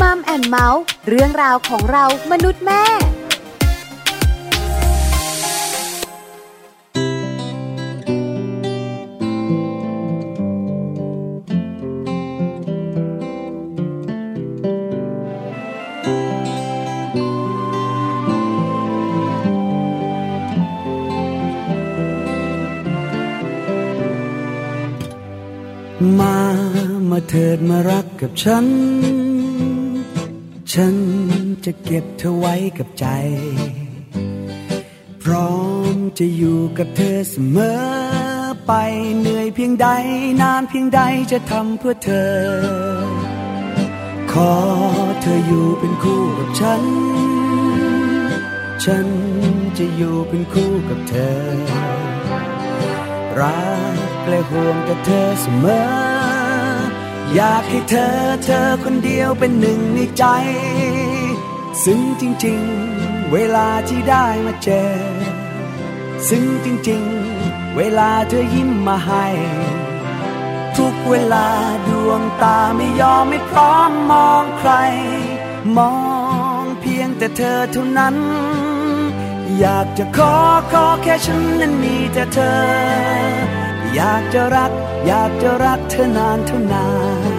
มัมแอนเมาส์เรื่องราวของเรามนุษย์แม่มา มาเถิดมารักกับฉัน ฉันจะเก็บเธอไว้กับใจ พร้อมจะอยู่กับเธอเสมอไปเหนื่อยเพียงใด นานเพียงใดจะทำเพื่อเธอ ขอเธออยู่เป็นคู่กับฉัน ฉันจะอยู่เป็นคู่กับเธอ รักและห่วงกับเธอเสมอ อยากให้เธอเธอคนเดียวเป็นหนึ่งในใจ ซึ่งจริง ๆ เวลาที่ได้มาเจอ ซึ่งจริง ๆ เวลาเธอยิ้มมาให้ ทุกเวลาดวงตาไม่ยอมไม่พร้อมมองใคร มองเพียงแต่เธอเท่านั้น อยากจะขอขอแค่ฉันนั้นมีแต่เธอ อยากจะรัก อยากจะรักเธอนานเท่านาน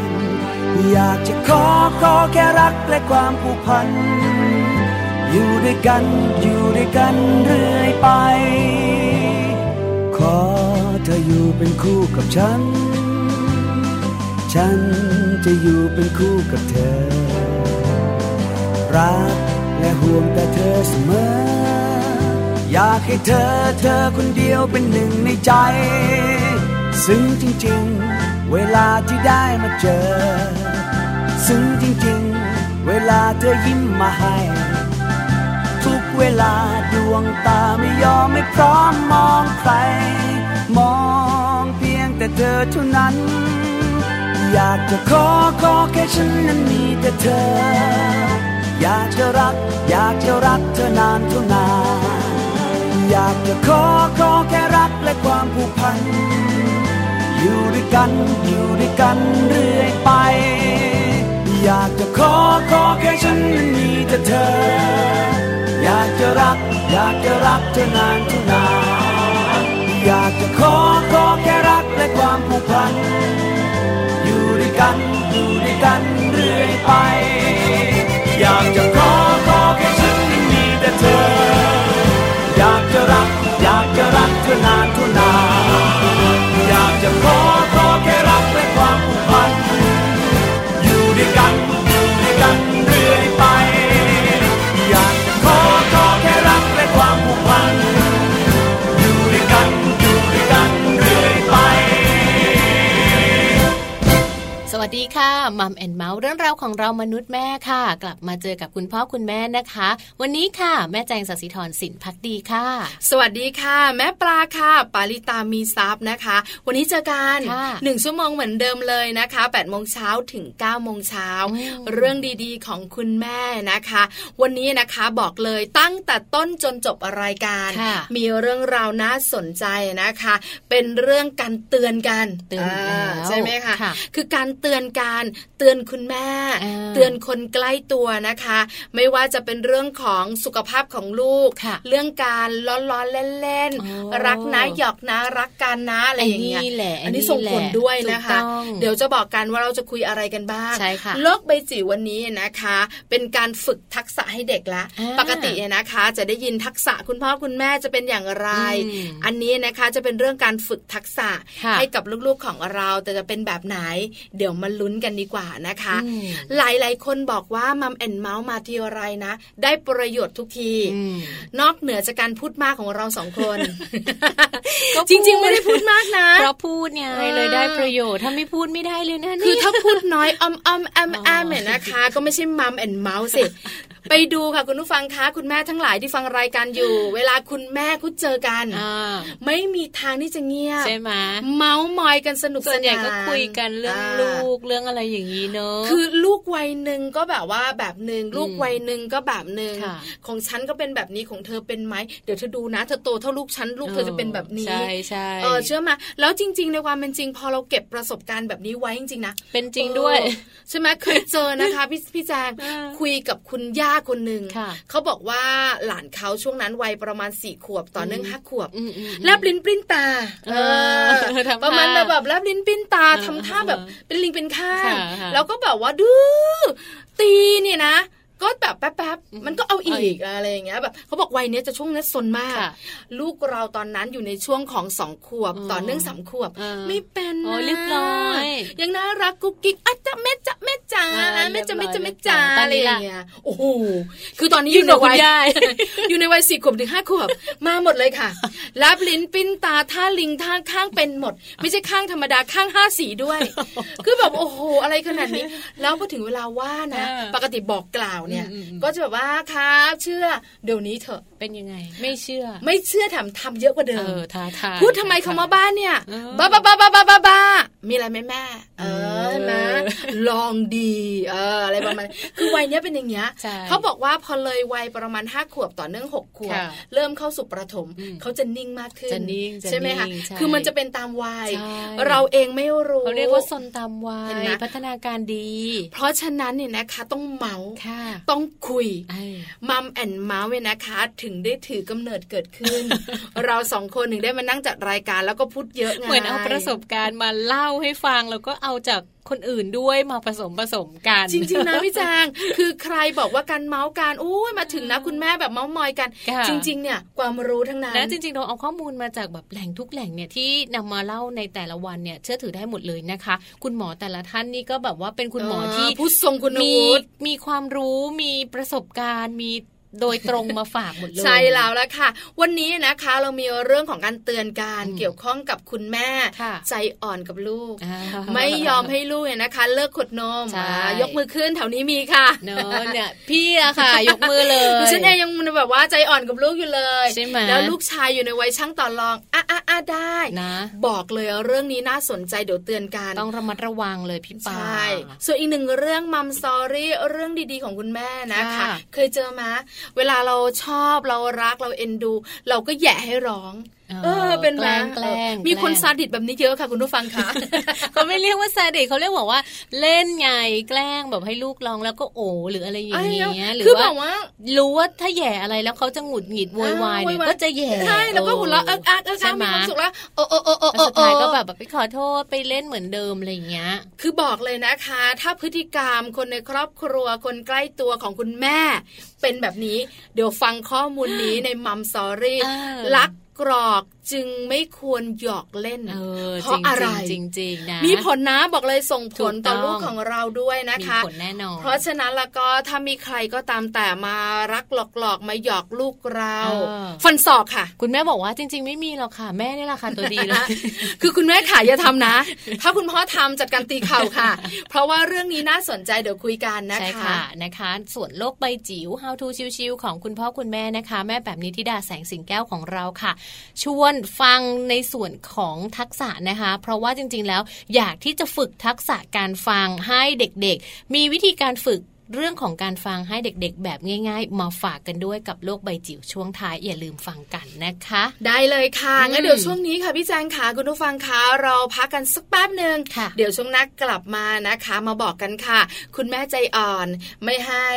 อยากจะขอขอแค่รักและความผูกพัน อยู่ด้วยกันอยู่ด้วยกันเรื่อยไป ขอเธออยู่เป็นคู่กับฉัน ฉันจะอยู่เป็นคู่กับเธอ รักและห่วงแต่เธอเสมอ อยากให้เธอเธอคนเดียวเป็นหนึ่งในใจ ซึ่งจริง ๆ เวลาที่ได้มาเจอ ซึ่งจริง ๆ เวลาเธอยิ้มมาให้ ทุกเวลาดวงตาไม่ยอมไม่พร้อมมองใคร มองเพียงแต่เธอเท่านั้น อยากจะขอขอแค่ฉันนั้นมีแต่เธอ อยากจะรัก อยากจะรักเธอนานเท่านานอยากจะขอขอแค่รักและความผูกพัน อยู่ด้วยกันอยู่ด้วยกันเรื่อยไป อยากจะขอขอแค่ฉันมันมีแต่เธอ อยากจะรัก อยากจะรักเธอนานเท่านานอยากจะขอขอแค่รักและความผูกพัน อยู่ด้วยกันอยู่ด้วยกันเรื่อยไป อยากจะขอขอแค่ฉันมันมีแต่เธอ อยากจะรัก อยากจะรักเธอนานเท่า จะขอขอแค่รักและความผูกพันอยู่ด้วยกันอยู่ด้วยกัน วัสดีค่ะมัมแอนเมาส์เรื่องราวของเรามนุษย์แม่ค่ะ กลับมาเจอกับคุณพ่อคุณแม่นะคะ วันนี้ค่ะ แม่แจงสัสิธรสินพักดีค่ะ สวัสดีค่ะ แม่ปลาค่ะ ปาลิตามีซับนะคะ วันนี้เจอกันค่ะหนึ่งชั่วโมงเหมือนเดิมเลยนะคะ8ปดโมงเช้าถึง9ก้าโมงเช้าอืมเรื่องดีๆของคุณแม่นะคะ วันนี้นะคะบอกเลยตั้งแต่ต้นจนจบรายการค่ะมีเรื่องราวน่าสนใจนะคะ เป็นเรื่องการเตือนกันเตือนอีกแล้วาใช่ไหมคะค่ะคือการเตือนการเตือนคุณแม่อ่าเตือนคนใกล้ตัวนะคะ ไม่ว่าจะเป็นเรื่องของสุขภาพของลูกค่ะเรื่องการล้อล้อเล่นเล่นๆอ๋อรักนะหยอกนะรักกันนะอะไรอย่างเงี้ยไอ้นี่แหละอันนี้ไอ้นี่ส่งผลแหละด้วยนะคะถูกต้องเดี๋ยวจะบอกกันว่าเราจะคุยอะไรกันบ้างใช่ค่ะโลกใบจิ๋ววันนี้นะคะ เป็นการฝึกทักษะให้เด็กละอ่าปกติเนี่ยนะคะ จะได้ยินทักษะคุณพ่อคุณแม่จะเป็นอย่างไรอืมอันนี้นะคะจะเป็นเรื่องการฝึกทักษะค่ะให้กับลูกๆของเราแต่จะเป็นแบบไหน เดี๋ยวมาลุ้นกันดีกว่านะคะอืมหลาย ๆ คนบอกว่า Mom and Mouth มาทีไรนะ ได้ประโยชน์ทุกทีอืมนอกเหนือจากการพูดมากของเราสองคนก็จริง ๆ ไม่ได้พูดมากนะ เพราะพูดไงเออเลยได้ประโยชน์ ถ้าไม่พูดไม่ได้เลยนะคือเนี่ยถ้าพูดน้อยอ้อมอ้อมแอ้มอ้อมแอ้มเนี่ยนะคะ ก็ไม่ใช่ Mom and Mouth สิไปดูค่ะคุณผู้ฟังคะคุณแม่ทั้งหลายที่ฟังรายการอยู่ เวลาคุณแม่คุดเจอกันอ่าไม่มีทางที่จะเงียบใช่ไหมเมาส์มอยกันสนุกส่วนใหญ่ก็สนานคุยกันเรื่องาลูกเรื่องอะไรอย่างนี้เนอะคือลูกวัยหนึ่งก็แบบว่าแบบหนึ่งลูกวัยหนึ่งก็แบบหนึ่งของฉันก็เป็นแบบนี้ของเธอเป็นไหมเดี๋ยวเธอดูนะเธอโตเท่าลูกฉันลูกเธอจะเป็นแบบนี้ใช่ใช่เออเชื่อมาแล้วจริง ๆ ในความเป็นจริง พอเราเก็บประสบการณ์แบบนี้ไว้จริงๆนะเป็นจริงด้วยใช่ไหมเคยเจอนะคะพี่พี่แจงคุยกับคุณย่าคนหนึ่งเขาบอกว่าหลานเขาช่วงนั้นวัยประมาณสี่ขวบต่อเนื่องห้าขวบแลบลิ้นปริ้นตาประมาณแบบแลบลิ้นปริ้นตาทำท่าแบบเป็นลิงเป็นข้าแล้วก็แบบว่าดื้อตีเนี่ยนะ ก็แบบแป๊บๆ มันก็เอาอีกอะไรอย่างเงี้ยแบบเขาบอกวัยนี้จะช่วงนี้ซนมาก ลูกเราตอนนั้นอยู่ในช่วงของสองขวบต่อเนื่องสามขวบ ไม่เป็นนะเรียบร้อยยังน่ารักกุ๊กกิ๊กอะจะแม่จะแม่จ๋าแม่จะแม่จะแม่จ๋าอะไรอย่างเงี้ยโอ้โหคือตอนนี้อยู่ในวัยอยู่ในวัยสี่ขวบถึงห้าขวบ มาหมดเลยค่ะรับลิ้นปิ้นตาท่าลิงท่าข้างเป็นหมด ไม่ใช่ข้างธรรมดาข้างห้าสีด้วย คือแบบโอ้โหอะไรขนาดนี้ แล้วพอถึงเวลาว่านะ ปกติบอกกล่าวเนี่ย ก็จะแบบว่าครับเชื่อเดี๋ยวนี้เถอะเป็นยังไง ไม่เชื่อ ไม่เชื่อแถมทำเยอะกว่าเดิมท้าทายพูดทำไมเขามาบ้านเนี่ยบ้าบ้าบ้าบ้าบ้าบ้าบ้ามีอะไรไหมแม่ เออนะลองดีเอออะไรประมาณคือวัยเนี้ยเป็นอย่างเงี้ยเขาบอกว่าพอเลยวัยประมาณห้าขวบต่อเนื่องหกขวบเริ่มเข้าสู่ประถมเขาจะนิ่งมากขึ้นใช่ไหมคะคือมันจะเป็นตามวัยเราเองไม่รู้เขาเรียกว่าซนตามวัยพัฒนาการดี เพราะฉะนั้นเนี่ยนะคะต้องเมาต้องคุยมัมแอนเมาส์เนี่ยนะคะ ถึงได้ถือกำเนิดเกิดขึ้น เราสองคนหนึ่งได้มานั่งจัดรายการแล้วก็พูดเยอะไงเหมือนเอาประสบการณ์มาเล่าให้ฟังแล้วก็เอาจาก คนอื่นด้วยมาผสมผสมกัน จริง ๆ นะพี่แจงคือใครบอกว่าการเมาส์กันโอ้ยมาถึงนะคุณแม่แบบเมาส์มอยกัน จริง ๆ เนี่ยความรู้ทั้งนั้นและจริง ๆ เราเอาข้อมูลมาจากแบบแหล่งทุกแหล่งเนี่ยที่นำมาเล่าในแต่ละวันเนี่ยเชื่อถือได้หมดเลยนะคะ คุณหมอแต่ละท่านนี่ก็แบบว่าเป็นคุณหมอที่ผู้ทรงคุณมีมีความรู้มีประสบการณ์มี โดยตรงมาฝากหมดเลยใช่แล้วละค่ะ วันนี้นะคะเรามีเรื่องของการเตือนการเกี่ยวข้องกับคุณแม่ ใจอ่อนกับลูก ไม่ยอมให้ลูกเนี่ยนะคะ เลิกขดนมยกมือขึ้นแถวนี้มีค่ะเนอะเนี่ยพี่อะค่ะ ยกมือเลยฉันเองยังแบบว่าใจอ่อนกับลูกอยู่เลยใช่ไหมแล้วลูกชายอยู่ในวัยช่างต่อรองอะอะอะได้นะบอกเลยเรื่องนี้น่าสนใจเดี๋ยวเตือนกันต้องระมัดระวังเลยพี่ปาใช่ส่วนอีกหนึ่งเรื่อง Mom Story เรื่องดีๆของคุณแม่นะคะ เคยเจอมาเวลาเราชอบเรารักเราเอ็นดู เราก็แหย่ให้ร้อง เออเป็นแกล้งแกล้งมีคนซาดิสม์แบบนี้เยอะค่ะคุณผู้ฟังคะเขาไม่เรียกว่าซาดิสม์เขาเรียกบอกว่าเล่นไงแกล้งแบบให้ลูกร้องแล้วก็โอหรืออะไรอย่างเงี้ยหรือว่ารู้ว่าถ้าแหย่อะไรแล้วเขาจะหงุดหงิดโวยวายเนี่ยก็จะแหย่ใช่แล้วก็หัวเราะเอิ๊กอ๊ากเอิ๊กอ๊ากมีความสุขแล้วโอ้โอ้โอ้โอ้สุดท้ายก็แบบไปขอโทษไปเล่นเหมือนเดิมอะไรอย่างเงี้ย คือบอกเลยนะคะ ถ้าพฤติกรรมคนในครอบครัวคนใกล้ตัวของคุณแม่ เป็นแบบนี้ เดี๋ยวฟังข้อมูลนี้ในมัมสอรี่รัก กรอก จึงไม่ควรหยอกเล่นเพราะอะไรจริงๆนะมีผลนะบอกเลยส่งผลต่อลูกของเราด้วยนะคะมีผลแน่นอนเพราะฉะนั้นแล้วก็ถ้ามีใครก็ตามแต่มารักหลอกๆมาหยอกลูกเราฟันศอกค่ะ คุณแม่บอกว่าจริง ๆ ไม่มีหรอกค่ะแม่นี่แหละค่ะตัวดีเลยคือคุณแม่ขาอย่าทำนะ ถ้าคุณพ่อทำจัดการตีเข่าค่ะ เพราะว่าเรื่องนี้น่าสนใจเดี๋ยวคุยกันนะคะใช่ค่ะนะคะ ส่วนโลกใบจิ๋ว How to ชิวๆของคุณพ่อคุณแม่นะคะ แม่แบบนี้ทิดาแสงสิงแก้วของเราค่ะ ชวนฟังในส่วนของทักษะนะคะ เพราะว่าจริงๆแล้วอยากที่จะฝึกทักษะการฟังให้เด็กๆ มีวิธีการฝึก เรื่องของการฟังให้เด็กๆ แบบง่าย ๆ มาฝากกันด้วยกับโลกใบจิ๋วช่วงท้ายอย่าลืมฟังกันนะคะ ได้เลยค่ะงั้นเดี๋ยวช่วงนี้ค่ะพี่แจงค่ะคุณผู้ฟังคะเราพักกันสักแป๊บหนึ่งเดี๋ยวช่วงนักกลับมานะคะ มาบอกกันค่ะ คุณแม่ใจอ่อนไม่ให้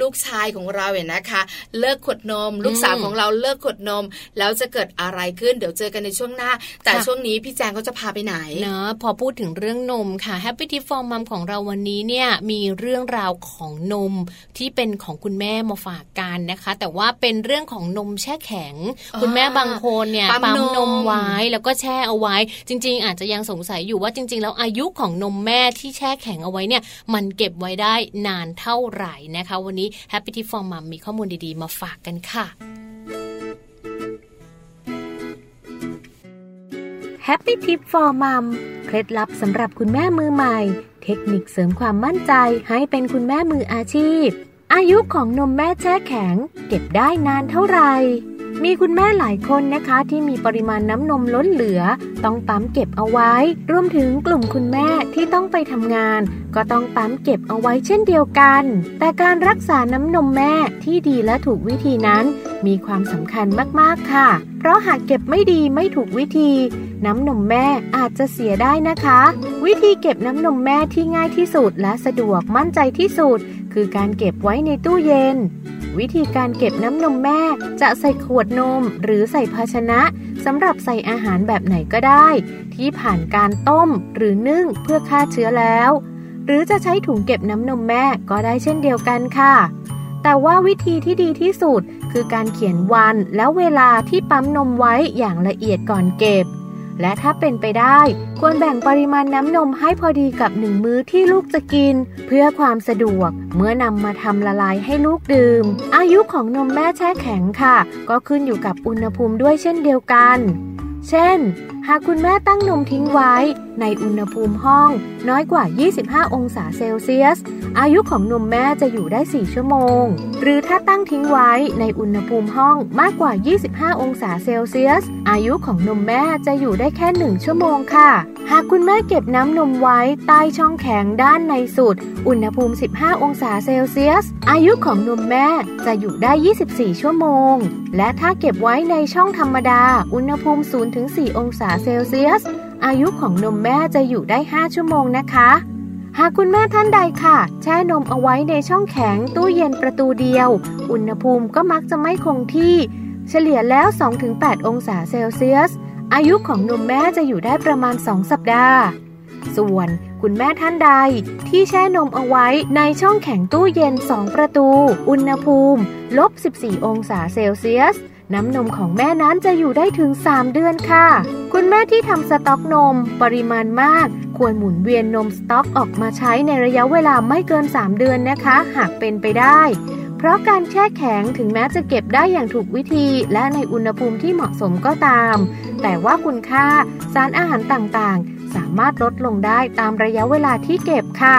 ลูกชายของเราเนี่ยนะคะ เลิกขดนม ลูกสาวของเราเลิกขดนม แล้วจะเกิดอะไรขึ้น เดี๋ยวเจอกันในช่วงหน้า แต่ช่วงนี้พี่แจงก็จะพาไปไหนเนาะพอพูดถึงเรื่องนมค่ะ Happy Tip for Mom ของเราวันนี้เนี่ยมีเรื่องราวของนมที่เป็นของคุณแม่มาฝากกันนะคะ แต่ว่าเป็นเรื่องของนมแช่แข็ง คุณแม่บางคนเนี่ยปั๊มนมไว้แล้วก็แช่เอาไว้ จริง ๆ อาจจะยังสงสัยอยู่ว่าจริง ๆ แล้วอายุของนมแม่ที่แช่แข็งเอาไว้เนี่ย มันเก็บไว้ได้นานเท่าไหร่นะคะ วันนี้ Happy Tip for Mom มีข้อมูลดีๆ มาฝากกันค่ะ Happy Tip for Mom เคล็ดลับสำหรับคุณแม่มือใหม่ เทคนิคเสริมความมั่นใจให้เป็นคุณแม่มืออาชีพ อายุของนมแม่แช่แข็ง เก็บได้นานเท่าไหร่ มีคุณแม่หลายคนนะคะที่มีปริมาณน้ำนมล้นเหลือ ต้องปั๊มเก็บเอาไว้ รวมถึงกลุ่มคุณแม่ที่ต้องไปทำงาน ก็ต้องปั๊มเก็บเอาไว้เช่นเดียวกัน แต่การรักษาน้ำนมแม่ที่ดีและถูกวิธีนั้น มีความสำคัญมากๆค่ะ เพราะหากเก็บไม่ดีไม่ถูกวิธี น้ำนมแม่อาจจะเสียได้นะคะ วิธีเก็บน้ำนมแม่ที่ง่ายที่สุดและสะดวกมั่นใจที่สุด คือการเก็บไว้ในตู้เย็น วิธีการเก็บน้ำนมแม่จะใส่ขวดนมหรือใส่ภาชนะสำหรับใส่อาหารแบบไหนก็ได้ ที่ผ่านการต้มหรือนึ่งเพื่อฆ่าเชื้อแล้ว หรือจะใช้ถุงเก็บน้ำนมแม่ก็ได้เช่นเดียวกันค่ะ แต่ว่าวิธีที่ดีที่สุดคือการเขียนวันแล้วเวลาที่ปั๊มนมไว้อย่างละเอียดก่อนเก็บ และถ้าเป็นไปได้ ควรแบ่งปริมาณน้ำนมให้พอดีกับหนึ่งมื้อที่ลูกจะกิน เพื่อความสะดวก เมื่อนำมาทำละลายให้ลูกดื่ม อายุของนมแม่แช่แข็งค่ะ ก็ขึ้นอยู่กับอุณหภูมิด้วยเช่นเดียวกัน เช่น หากคุณแม่ตั้งนมทิ้งไว้ ในอุณหภูมิห้อง น้อยกว่า 25 องศาเซลเซียส อายุของนมแม่จะอยู่ได้ 4 ชั่วโมง หรือถ้าตั้งทิ้งไว้ในอุณหภูมิห้องมากกว่า 25 องศาเซลเซียส อายุของนมแม่จะอยู่ได้แค่ 1 ชั่วโมงค่ะ หากคุณแม่เก็บน้ำนมไว้ใต้ช่องแข็งด้านในสุด อุณหภูมิ 15 องศาเซลเซียส อายุของนมแม่จะอยู่ได้ 24 ชั่วโมง และถ้าเก็บไว้ในช่องธรรมดา อุณหภูมิ 0-4 องศาเซลเซียส อายุของนมแม่จะอยู่ได้ 5 ชั่วโมงนะคะ หากคุณแม่ท่านใดค่ะ แช่นมเอาไว้ในช่องแข็งตู้เย็นประตูเดียว อุณหภูมิก็มักจะไม่คงที่ เฉลี่ยแล้ว 2-8 องศาเซลเซียส อายุของนมแม่จะอยู่ได้ประมาณ 2 สัปดาห์ส่วนคุณแม่ท่านใดที่แช่นมเอาไว้ในช่องแข็งตู้เย็น 2 ประตู อุณหภูมิลบ 14 องศาเซลเซียส น้ำนมของแม่นั้นจะอยู่ได้ถึง 3 เดือนค่ะ คุณแม่ที่ทำสต็อกนม ปริมาณมาก ควรหมุนเวียนนมสต็อกออกมาใช้ในระยะเวลาไม่เกิน 3 เดือนนะคะ หากเป็นไปได้ เพราะการแช่แข็งถึงแม้จะเก็บได้อย่างถูกวิธี และในอุณหภูมิที่เหมาะสมก็ตาม แต่ว่าคุณค่าสารอาหารต่างๆ สามารถลดลงได้ตามระยะเวลาที่เก็บค่ะ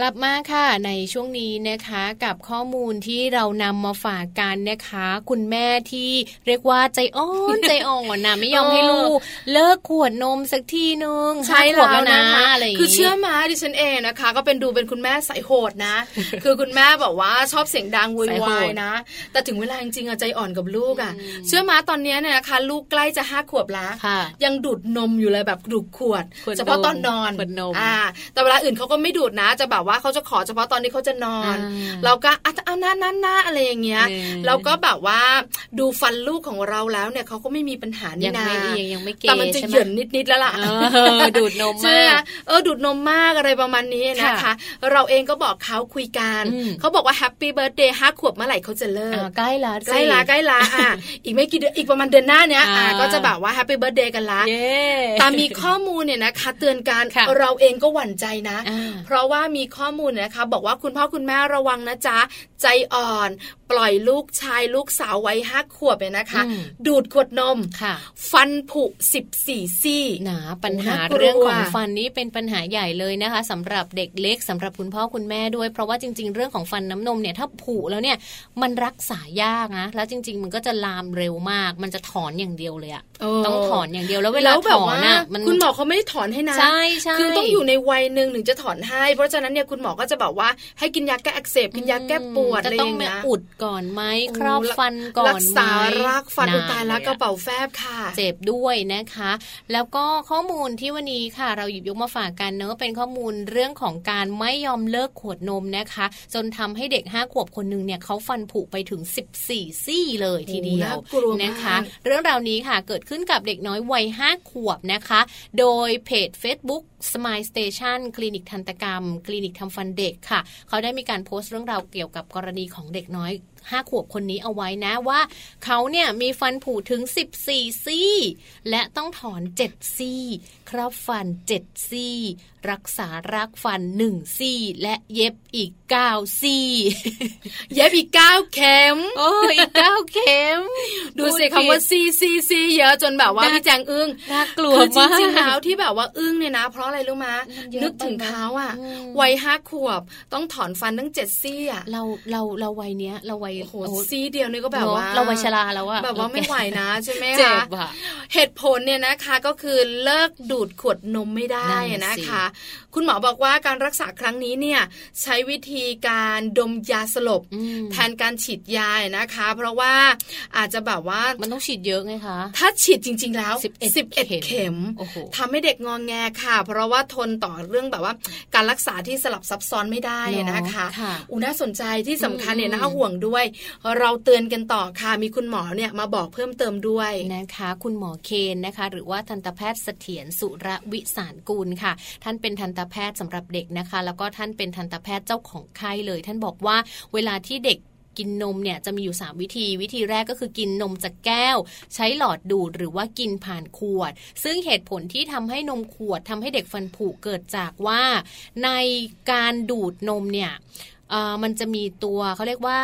กลับมาค่ะในช่วงนี้นะคะกับข้อมูลที่เรานำมาฝากกันนะคะ คุณแม่ที่เรียกว่าใจอ่อนใจอ่อนนะไม่ยอมให้ลูกเลิกขวดนมสักทีนึงใช่แล้วนะอะไรคือเชื่อมาดิฉันเองนะคะ ก็เป็นดูเป็นคุณแม่สายโหดนะ คือคุณแม่บอกว่าชอบเสียงดังวุ่นวายนะ แต่ถึงเวลาจริงๆใจอ่อนกับลูกอะเชื่อมาตอนนี้เนี่ยนะคะ ลูกใกล้จะห้าขวบแล้วยังดูดนมอยู่เลยแบบดูดขวด เฉพาะตอนนอนอ่าแต่เวลาอื่นเขาก็ไม่ดูดนะจะแบบว่าเขาจะขอเฉพาะตอนนี้เขาจะนอน เราก็เอาหน้าหน้าหน้าอะไรอย่างเงี้ยเราก็แบบว่าดูฟันลูกของเราแล้วเนี่ยเขาก็ไม่มีปัญหานี่นะยังไม่เกแต่มันจะเหยินนิดๆแล้วล่ะดูดนมมากเออดูดนมมากอะไรประมาณนี้นะคะ เราเองก็บอกเขาคุยกันเขาบอกว่า Happy Birthday ห้าขวบเมื่อไหร่เขาจะเลิกใกล้ละใกล้ละใกล้ละอะอีกไม่กี่เดือนอีกประมาณเดือนหน้าเนี้ยอ่าก็จะแบบว่า Happy Birthday กันละแต่มีข้อมูลเนี่ยนะคะ เตือนกันเราเองก็หวั่นใจนะ เพราะว่ามีข้อมูลนะคะ บอกว่าคุณพ่อคุณแม่ระวังนะจ๊ะ ใจอ่อน ปล่อยลูกชายลูกสาววัยห้าขวบเนี่ยนะคะ ดูดขวดนมค่ะ ฟันผุสิบสี่ซี่นะปัญหาเรื่องของฟันนี้เป็นปัญหาใหญ่เลยนะคะสำหรับเด็กเล็กสำหรับคุณพ่อคุณแม่ด้วย เพราะว่าจริง ๆ เรื่องของฟันน้ำนมเนี่ยถ้าผุแล้วเนี่ยมันรักษายากนะแล้วจริง ๆ มันก็จะลามเร็วมาก มันจะถอนอย่างเดียวเลยอะต้องถอนอย่างเดียวแล้วเวลาถอนอะมันคุณหมอเขาไม่ได้ถอนให้นะใช่ใช่คือต้องอยู่ในวัยหนึ่งถึงจะถอนให้ เพราะฉะนั้นเนี่ยคุณหมอก็จะบอกว่าให้กินยาแก้อักเสบกินยาแก้ปวดอะไรอย่างเงี้ยอุดก่อนไหมครอบฟันก่อนรักษารากฟันตายแล้วกระเป๋าแฟบค่ะ เจ็บด้วยนะคะ แล้วก็ข้อมูลที่วันนี้ค่ะ เราหยิบยกมาฝากกันเนอะเป็นข้อมูลเรื่องของการไม่ยอมเลิกขวดนมนะคะ จนทำให้เด็กห้าขวบคนหนึ่งเนี่ยเขาฟันผุไปถึง 14 ซี่เลยทีเดียวนะคะ เรื่องราวนี้ค่ะเกิดขึ้นกับเด็กน้อยวัยห้าขวบนะคะ โดยเพจ Facebook Smile Station คลินิกทันตกรรม คลินิกทำฟันเด็กค่ะ เขาได้มีการโพสต์เรื่องราวเกี่ยวกับกรณีของเด็กน้อย ห้าขวบคนนี้เอาไว้นะว่าเขาเนี่ยมีฟันผุถึง 14 ซี่ และต้องถอน 7 ซี่ ครับฟัน 7 ซี่ รักษารากฟัน 1 ซี่ และเย็บอีก 9ซี่เย็บอีก9เข็มโอ้อีก9เข็ม ดูเสียคำว่าซี่ซี่ซี่เยอะจนแบบว่าพี่แจงอึ้งน่ากลัวมากจริงๆแล้วที่แบบว่าอึ้งเนี่ยนะ เพราะอะไรรู้มานึกถึงเขาอะวัยห้าขวบต้องถอนฟันตั้งเจ็ดซี่อะเราเราเราวัยเนี้ยเราวัยโอ้ซี่เดียวนี่ก็แบบว่าเราวัยชราแล้วอะแบบว่าไม่ไหวนะใช่ไหมคะเหตุผลเนี่ยนะคะก็คือเลิกดูดขวดนมไม่ได้นะคะ คุณหมอบอกว่าการรักษาครั้งนี้เนี่ยใช้วิธีการดมยาสลบแทนการฉีดยานะคะ เพราะว่าอาจจะแบบว่ามันต้องฉีดเยอะไงคะถ้าฉีดจริง ๆ แล้วสิบเอ็ดเข็มทำให้เด็กงองแงค่ะ เพราะว่าทนต่อเรื่องแบบว่า การรักษาที่สลับซับซ้อนไม่ได้นะคะอุน่าสนใจที่สำคัญเนี่ยน่าห่วงด้วย เราเตือนกันต่อค่ะมีคุณหมอเนี่ยมาบอกเพิ่มเติมด้วยนะคะ คุณหมอเคนนะคะ หรือว่าทันตแพทย์เสถียรสุรวิสารกูลค่ะ ท่านเป็นทันตแพทย์สำหรับเด็กนะคะ แล้วก็ท่านเป็นทันตแพทย์เจ้าของไข้เลย ท่านบอกว่าเวลาที่เด็กกินนมเนี่ยจะมีอยู่ 3 วิธี วิธีแรกก็คือกินนมจากแก้ว ใช้หลอดดูดหรือว่ากินผ่านขวด ซึ่งเหตุผลที่ทำให้นมขวดทำให้เด็กฟันผุเกิดจากว่า ในการดูดนมเนี่ย มันจะมีตัวเขาเรียกว่า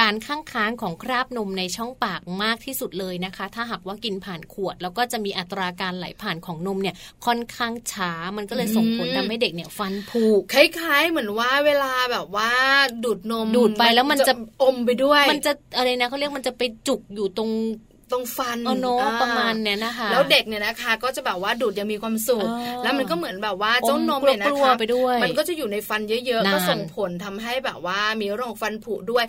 การข้างค้างของคราบนมในช่องปากมากที่สุดเลยนะคะ ถ้าหากว่ากินผ่านขวด แล้วก็จะมีอัตราการไหลผ่านของนมเนี่ยค่อนข้างช้ามันก็เลยส่งผลทำให้เด็กเนี่ยฟันผุคล้ายๆ เหมือนว่าเวลาแบบว่าดูดนมดูดไปแล้วมันจะอมไปด้วย มันจะอะไรนะเขาเรียกมันจะไปจุกอยู่ตรง ตรงฟันโอโนประมาณเนี้ยนะคะ แล้วเด็กเนี่ยนะคะ ก็จะแบบว่าดูดยังมีความสุข แล้วมันก็เหมือนแบบว่าเจ้านมเนี่ยนะคะมันก็จะอยู่ในฟันเยอะๆ ก็ส่งผลทำให้แบบว่ามีโรคฟันผุด้วย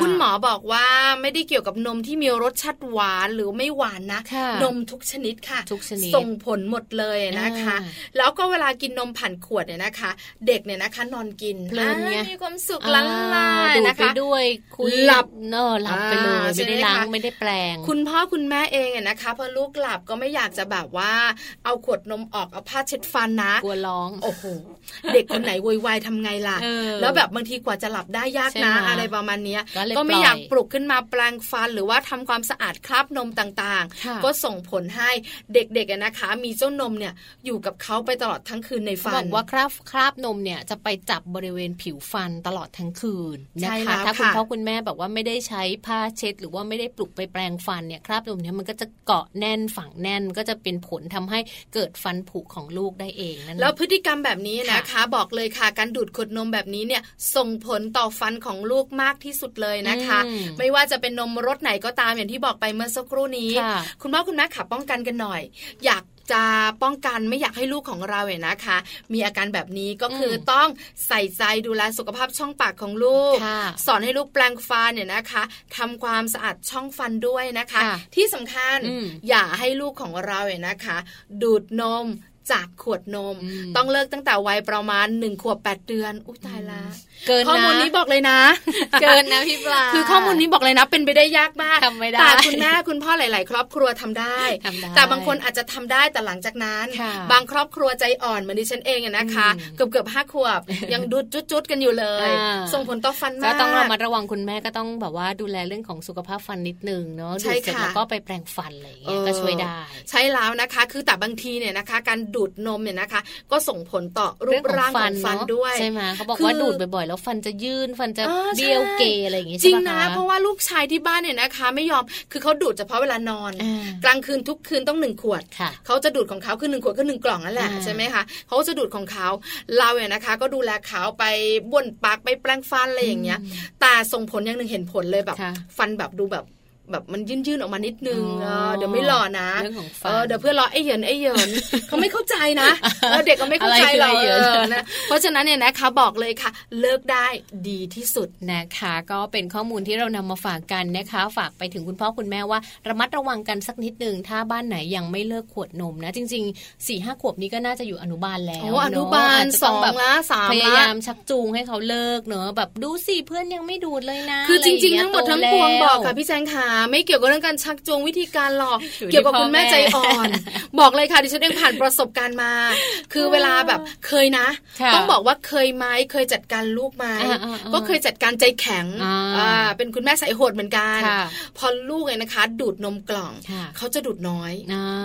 คุณหมอบอกว่าไม่ได้เกี่ยวกับนมที่มีรสชาติหวานหรือไม่หวานนะ นมทุกชนิดค่ะทุกชนิดส่งผลหมดเลยนะคะ แล้วก็เวลากินนมผ่านขวดเนี่ยนะคะ เด็กเนี่ยนะคะ นอนกินเพลินไงมีความสุขล้นลานะคะด้วยคุยหลับเนอะหลับไปเลยไม่ได้ล้างไม่ได้แปลง คุณพ่อคุณแม่เองเนี่ยนะคะพอลูกหลับก็ไม่อยากจะแบบว่า เอาขวดนมออกเอาผ้าเช็ดฟันนะกลัวร้องโอ้โหเด็กคนไหนวอยวายทำไงล่ะ แล้วแบบบางทีกว่าจะหลับได้ยากนะอะไรประมาณนี้ก็ไม่อยากปลุกขึ้นมาแปลงฟันหรือว่าทำความสะอาดคราบนมต่างๆ ก็ส่งผลให้เด็กๆนะคะ มีเจ้านมเนี่ยอยู่กับเขาไปตลอดทั้งคืนในฟันบอกว่าคราบคราบนมเนี่ยจะไปจับบริเวณผิวฟันตลอดทั้งคืนนะคะถ้าคุณพ่อคุณแม่แบบว่าไม่ได้ใช้ผ้าเช็ด หรือว่าไม่ได้ปลุกไปแปลงฟันเนี่ยคราบนมเนี่ยมันก็จะเกาะแน่นฝังแน่นก็จะเป็นผลทำให้เกิดฟันผุของลูกได้เองนั่นแล้วพฤติกรรมแบบนี้นะคะ บอกเลยค่ะ การดูดขวดนมแบบนี้เนี่ยส่งผลต่อฟันของลูกมากที่สุดเลยนะคะ ไม่ว่าจะเป็นนมรสไหนก็ตามอย่างที่บอกไปเมื่อสักครู่นี้ คุณพ่อคุณแม่ขับป้องกันกันหน่อย อยาก จะป้องกันไม่อยากให้ลูกของเราเนี่ยนะคะ มีอาการแบบนี้ก็คือต้องใส่ใจดูแลสุขภาพช่องปากของลูก สอนให้ลูกแปลงฟันเนี่ยนะคะทำความสะอาดช่องฟันด้วยนะคะ ที่สำคัญอย่าให้ลูกของเราเนี่ยนะคะ ดูดนมจากขวดนม ต้องเลิกตั้งแต่วัยประมาณหนึ่งขวบแปดเดือน อุ้ยตายละเกินข้อมูลนี้บอกเลยนะ เกินนะพี่ปลาคือข้อมูลนี้บอกเลยนะ เป็นไปได้ยากมากทำไม่ได้แต่คุณแม่คุณพ่อหลาย ๆ ครอบครัวทำได้ แต่บางคนอาจจะทำได้แต่หลังจากนั้น บางครอบครัวใจอ่อนเหมือนดิฉันเองนะคะ เกือบเกือบห้าขวบยังดูดจุดๆกันอยู่เลย ส่งผลต่อฟันมากก็ต้องระมัดระวังคุณแม่ก็ต้องแบบว่าดูแลเรื่องของสุขภาพฟันนิดนึงเนาะดูดเสร็จแล้วก็ไปแปรงฟันอะไรอย่างเงี้ยก็ช่วยได้ ใช่แล้วนะคะ คือแต่บางทีเนี่ยนะคะ การดูดนมเนี่ยนะคะ ก็ส่งผลต่อรูปร่างของฟันด้วยใช่ไหมเขาบอกว่าดูดบ่อยๆ แล้วฟันจะยืดฟันจะเบี้ยวเกยอะไรอย่างงี้จริงนะ เพราะว่าลูกชายที่บ้านเนี่ยนะคะ ไม่ยอมคือเขาดูดเฉพาะเวลานอน กลางคืนทุกคืนต้องหนึ่งขวดเขาจะดูดของเขาคือหนึ่งขวดก็หนึ่งกล่องนั่นแหละใช่ไหมคะเขาจะดูดของเขาเราเนี่ยนะคะ ก็ดูแลเขาไปบ้วนปากไปแปรงฟันอะไรอย่างเงี้ยแต่ส่งผลอย่างหนึ่งเห็นผลเลยแบบ ฟันแบบดูแบบ แบบมันยื่นยื่นออกมานิดนึงเดี๋ยวไม่หล่อนะเดี๋ยวเพื่อนรอไอ้เหยินไอ้เหยินเขาไม่เข้าใจนะเด็กก็ไม่เข้าใจหรอกนะเพราะฉะนั้นเนี่ยนะคะบอกเลยค่ะ เลิกได้ดีที่สุดนะคะ ก็เป็นข้อมูลที่เรานำมาฝากกันนะคะ ฝากไปถึงคุณพ่อคุณแม่ว่า ระมัดระวังกันสักนิดนึงถ้าบ้านไหนยังไม่เลิกขวดนมนะ จริงๆสี่ห้าขวบนี้ก็น่าจะอยู่อนุบาลแล้วอนุบาลสองละสามพยายามชักจูงให้เขาเลิกเนอะแบบดูสิเพื่อนยังไม่ดูดเลยนะ คือจริงๆทั้งหมดทั้งปวงบอกค่ะพี่แจงค่ะไม่เกี่ยวกับเรื่องการชักจูงวิธีการหลอก เกี่ยวกับคุณแม่ใจอ่อน บอกเลยค่ะดิฉันเองผ่านประสบการณ์มา คือเวลาแบบเคยนะ ต้องบอกว่าเคยไหมเคยจัดการลูกไหมก็เคยจัดการใจแข็งเป็นคุณแม่สายโหดเหมือนกัน พอลูกเนี่ยนะคะ ดูดนมกล่อง เขาจะดูดน้อย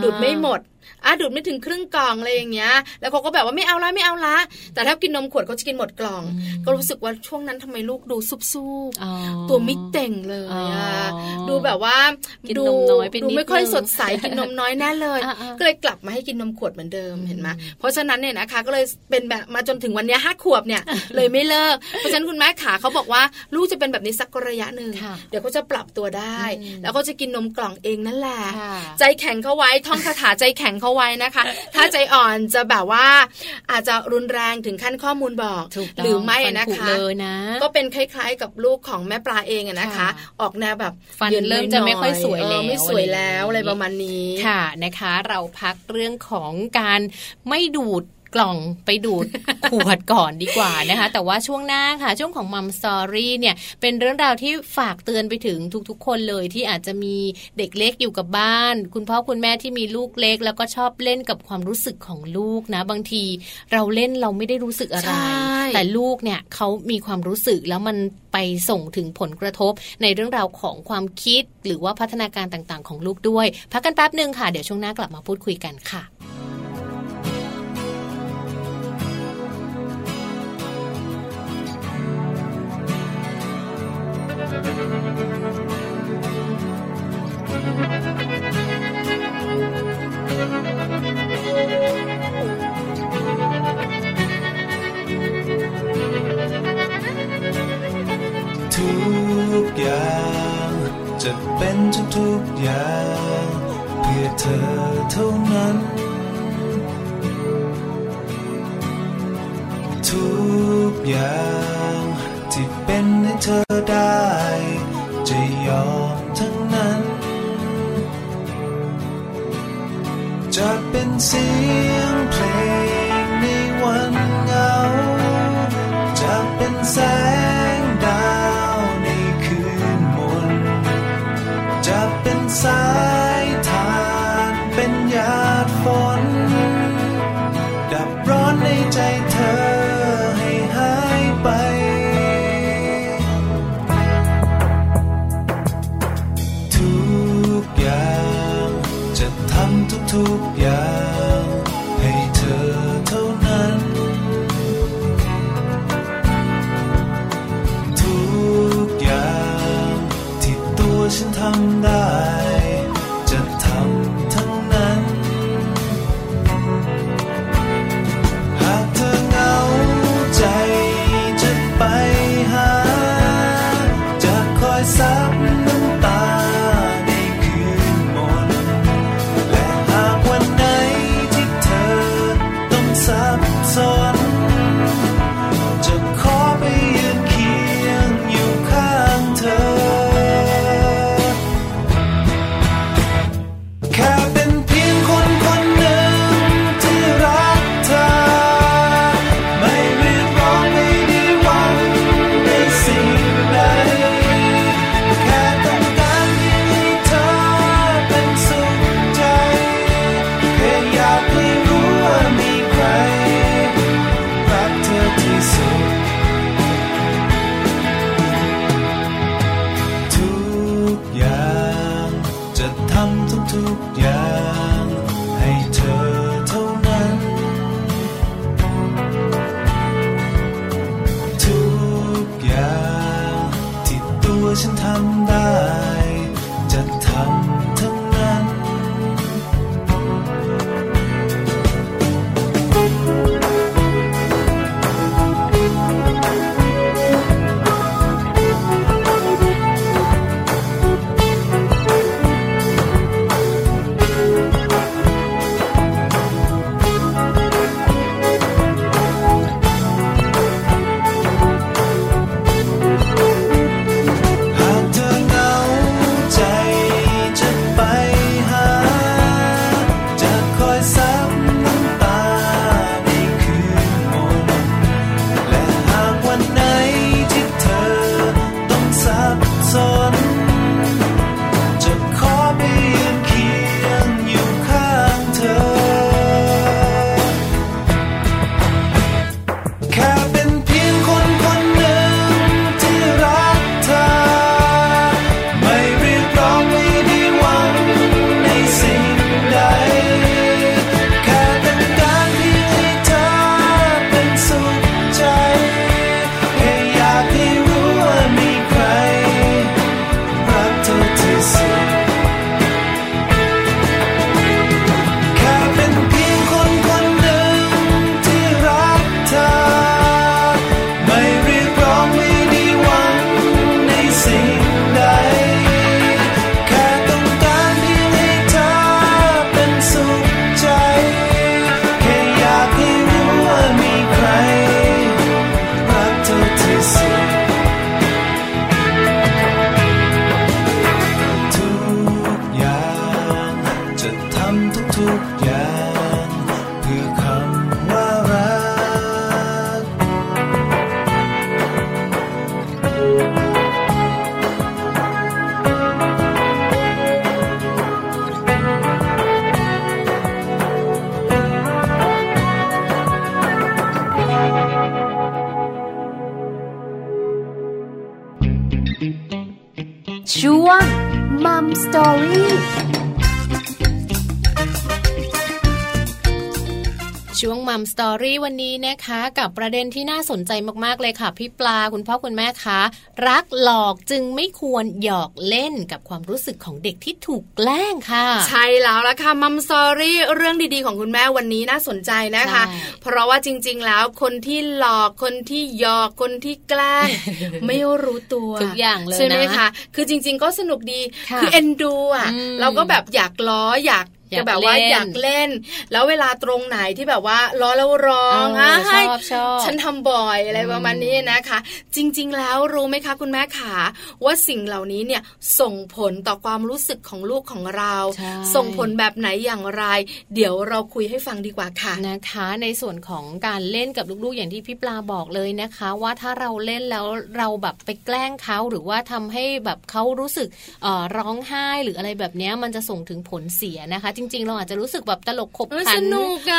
ดูดไม่หมด อะดูดไม่ถึงครึ่งกล่องอะไรอย่างเงี้ย แล้วเขาก็แบบว่าไม่เอาละไม่เอาละ แต่ถ้ากินนมขวดเขาจะกินหมดกล่อง ก็รู้สึกว่าช่วงนั้นทำไมลูกดูซุบซูบตัวมิดเต่งเลยอะดูแบบว่าดูน้อยดูไม่ค่อยสดใสกินนมน้อยแน่เลย ก็เลยกลับมาให้กินนมขวดเหมือนเดิมเห็นไหมเพราะฉะนั้นเนี่ยนะคะก็เลยเป็นแบบมาจนถึงวันนี้ห้าขวบเนี่ยเลยไม่เลิก เพราะฉะนั้นคุณแม่ขาเขาบอกว่าลูกจะเป็นแบบนี้สักระยะหนึ่งเดี๋ยวเขาจะปรับตัวได้ แล้วก็จะกินนมกล่องเองนั่นแหละใจแข็งเขาไว้ท่องคาถาใจแข็งเขาไว้นะคะ ถ้าใจอ่อนจะแบบว่าอาจจะรุนแรงถึงขั้นข้อมูลบอก หรือไม่นะคะเลยนะ ก็เป็นคล้ายๆกับลูกของแม่ปลาเองนะคะ ออกแนวแบบฟันเริ่มจะไม่ค่อยสวยแล้วไม่สวยแล้วอะไรประมาณนี้ค่ะนะคะ เราพักเรื่องของการไม่ดูด กล่องไปดูดขวดก่อนดีกว่านะคะ แต่ว่าช่วงหน้าค่ะ ช่วงของมัมสตอรี่เนี่ยเป็นเรื่องราวที่ฝากเตือนไปถึงทุกๆ คนเลยที่อาจจะมีเด็กเล็กอยู่กับบ้าน คุณพ่อคุณแม่ที่มีลูกเล็ก แล้วก็ชอบเล่นกับความรู้สึกของลูกนะ บางทีเราเล่นเราไม่ได้รู้สึกอะไร แต่ลูกเนี่ยเขามีความรู้สึกแล้วมันไปส่งถึงผลกระทบในเรื่องราวของความคิด หรือว่าพัฒนาการต่างๆ ของลูกด้วย พักกันแป๊บหนึ่งค่ะ เดี๋ยวช่วงหน้ากลับมาพูดคุยกันค่ะ ทุก กับประเด็นที่น่าสนใจมากๆเลยค่ะพี่ปลาคุณพ่อคุณแม่คะรักหลอกจึงไม่ควรหยอกเล่นกับความรู้สึกของเด็กที่ถูกแกล้งค่ะ ใช่แล้วละค่ะมัมสตอรี่เรื่องดีๆของคุณแม่วันนี้น่าสนใจนะคะ เพราะว่าจริง ๆ แล้วคนที่หลอกคนที่หยอกคนที่แกล้งไม่รู้ตัวทุกอย่างเลยใช่ไหมคะคือจริง ๆ ก็สนุกดีคือเอ็นดูอะเราก็แบบอยากล้ออยาก จะแบบว่าอยากเล่น แล้วเวลาตรงไหนที่แบบว่าล้อแล้วร้องอะชอบชอบฉันทำบ่อยอะไรประมาณนี้นะคะ จริง ๆ แล้วรู้ไหมคะคุณแม่ขาว่าสิ่งเหล่านี้เนี่ยส่งผลต่อความรู้สึกของลูกของเรา ส่งผลแบบไหนอย่างไร เดี๋ยวเราคุยให้ฟังดีกว่าค่ะนะคะ ในส่วนของการเล่นกับลูกๆ อย่างที่พี่ปลาบอกเลยนะคะ ว่าถ้าเราเล่นแล้วเราแบบไปแกล้งเขาหรือว่าทำให้แบบเขารู้สึกร้องไห้หรืออะไรแบบนี้มันจะส่งถึงผลเสียนะคะจริง ๆ เราอาจจะรู้สึกแบบตลกขบขัน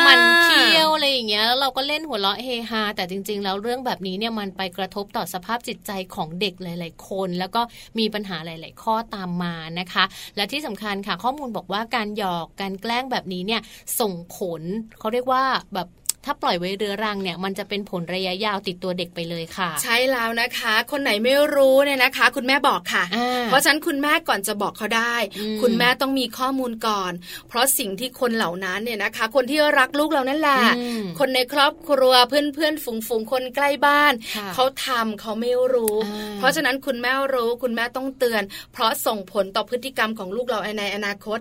มันเคี้ยวอะไรอย่างเงี้ยแล้วเราก็เล่นหัวเราะเฮฮาแต่จริง ๆ แล้วเรื่องแบบนี้เนี่ยมันไปกระทบต่อสภาพจิตใจของเด็กหลาย ๆ คน แล้วก็มีปัญหาหลาย ๆ ข้อตามมานะคะ และที่สำคัญค่ะข้อมูลบอกว่าการหยอกการแกล้งแบบนี้เนี่ยส่งผลเขาเรียกว่าแบบ ถ้าปล่อยไว้เรื้อรังเนี่ยมันจะเป็นผลระยะยาวติดตัวเด็กไปเลยค่ะ ใช่แล้วนะคะ คนไหนไม่รู้เนี่ยนะคะ คุณแม่บอกค่ะ เพราะฉะนั้นคุณแม่ก่อนจะบอกเขาได้ คุณแม่ต้องมีข้อมูลก่อน เพราะสิ่งที่คนเหล่านั้นเนี่ยนะคะ คนที่รักลูกเรานั่นแหละคนในครอบครัวเพื่อนเพื่อนฝูงฝูงคนใกล้บ้าน เขาทำเขาไม่รู้ เพราะฉะนั้นคุณแม่รู้ คุณแม่ต้องเตือน เพราะส่งผลต่อพฤติกรรมของลูกเราในอนาคต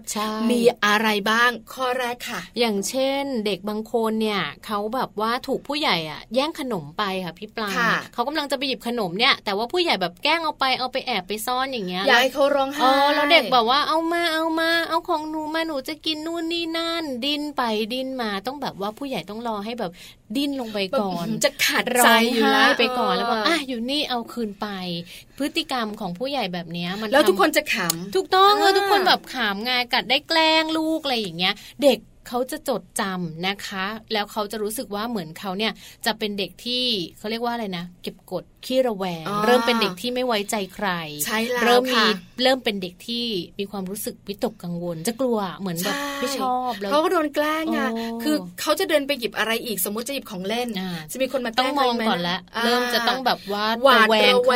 มีอะไรบ้างข้อแรกค่ะ อย่างเช่น เด็กบางคนเนี่ยเขาแบบว่าถูกผู้ใหญ่อะ แย่งขนมไปค่ะพี่ปลาเขากำลังจะไปหยิบขนมเนี่ย แต่ว่าผู้ใหญ่แบบแกล้งเอาไปเอาไปแอบไปซ่อนอย่างเงี้ยยายเขาร้องไห้แล้วเด็กบอกว่าเอามาเอามาเอาของหนูมาหนูจะกินนู่นนี่นั่น ดิ้นไปดิ้นมาต้องแบบว่าผู้ใหญ่ต้องรอให้แบบดิ้นลงไปก่อน จะขาดใจให้ไปก่อนแล้วบอกอะอยู่นี่เอาคืนไป พฤติกรรมของผู้ใหญ่แบบนี้มันแล้วทุกคนจะขำถูกต้องเออทุกคนแบบขำไงกัดได้แกล้งลูกอะไรอย่างเงี้ย เด็ก เขาจะจดจำนะคะ แล้วเขาจะรู้สึกว่าเหมือนเขาเนี่ยจะเป็นเด็กที่เขาเรียกว่าอะไรนะ เก็บกดขี้ระแวง เริ่มเป็นเด็กที่ไม่ไว้ใจใครใช่แล้วเริ่มมีเริ่มเป็นเด็กที่มีความรู้สึกวิตกกังวล จะกลัวเหมือนแบบไม่ชอบแล้วเขาก็โดนแกล้งอะคือเขาจะเดินไปหยิบอะไรอีกสมมติจะหยิบของเล่น จะมีคนมาต้องมองก่อนแล้วเริ่มจะต้องแบบว่าหวาดระแว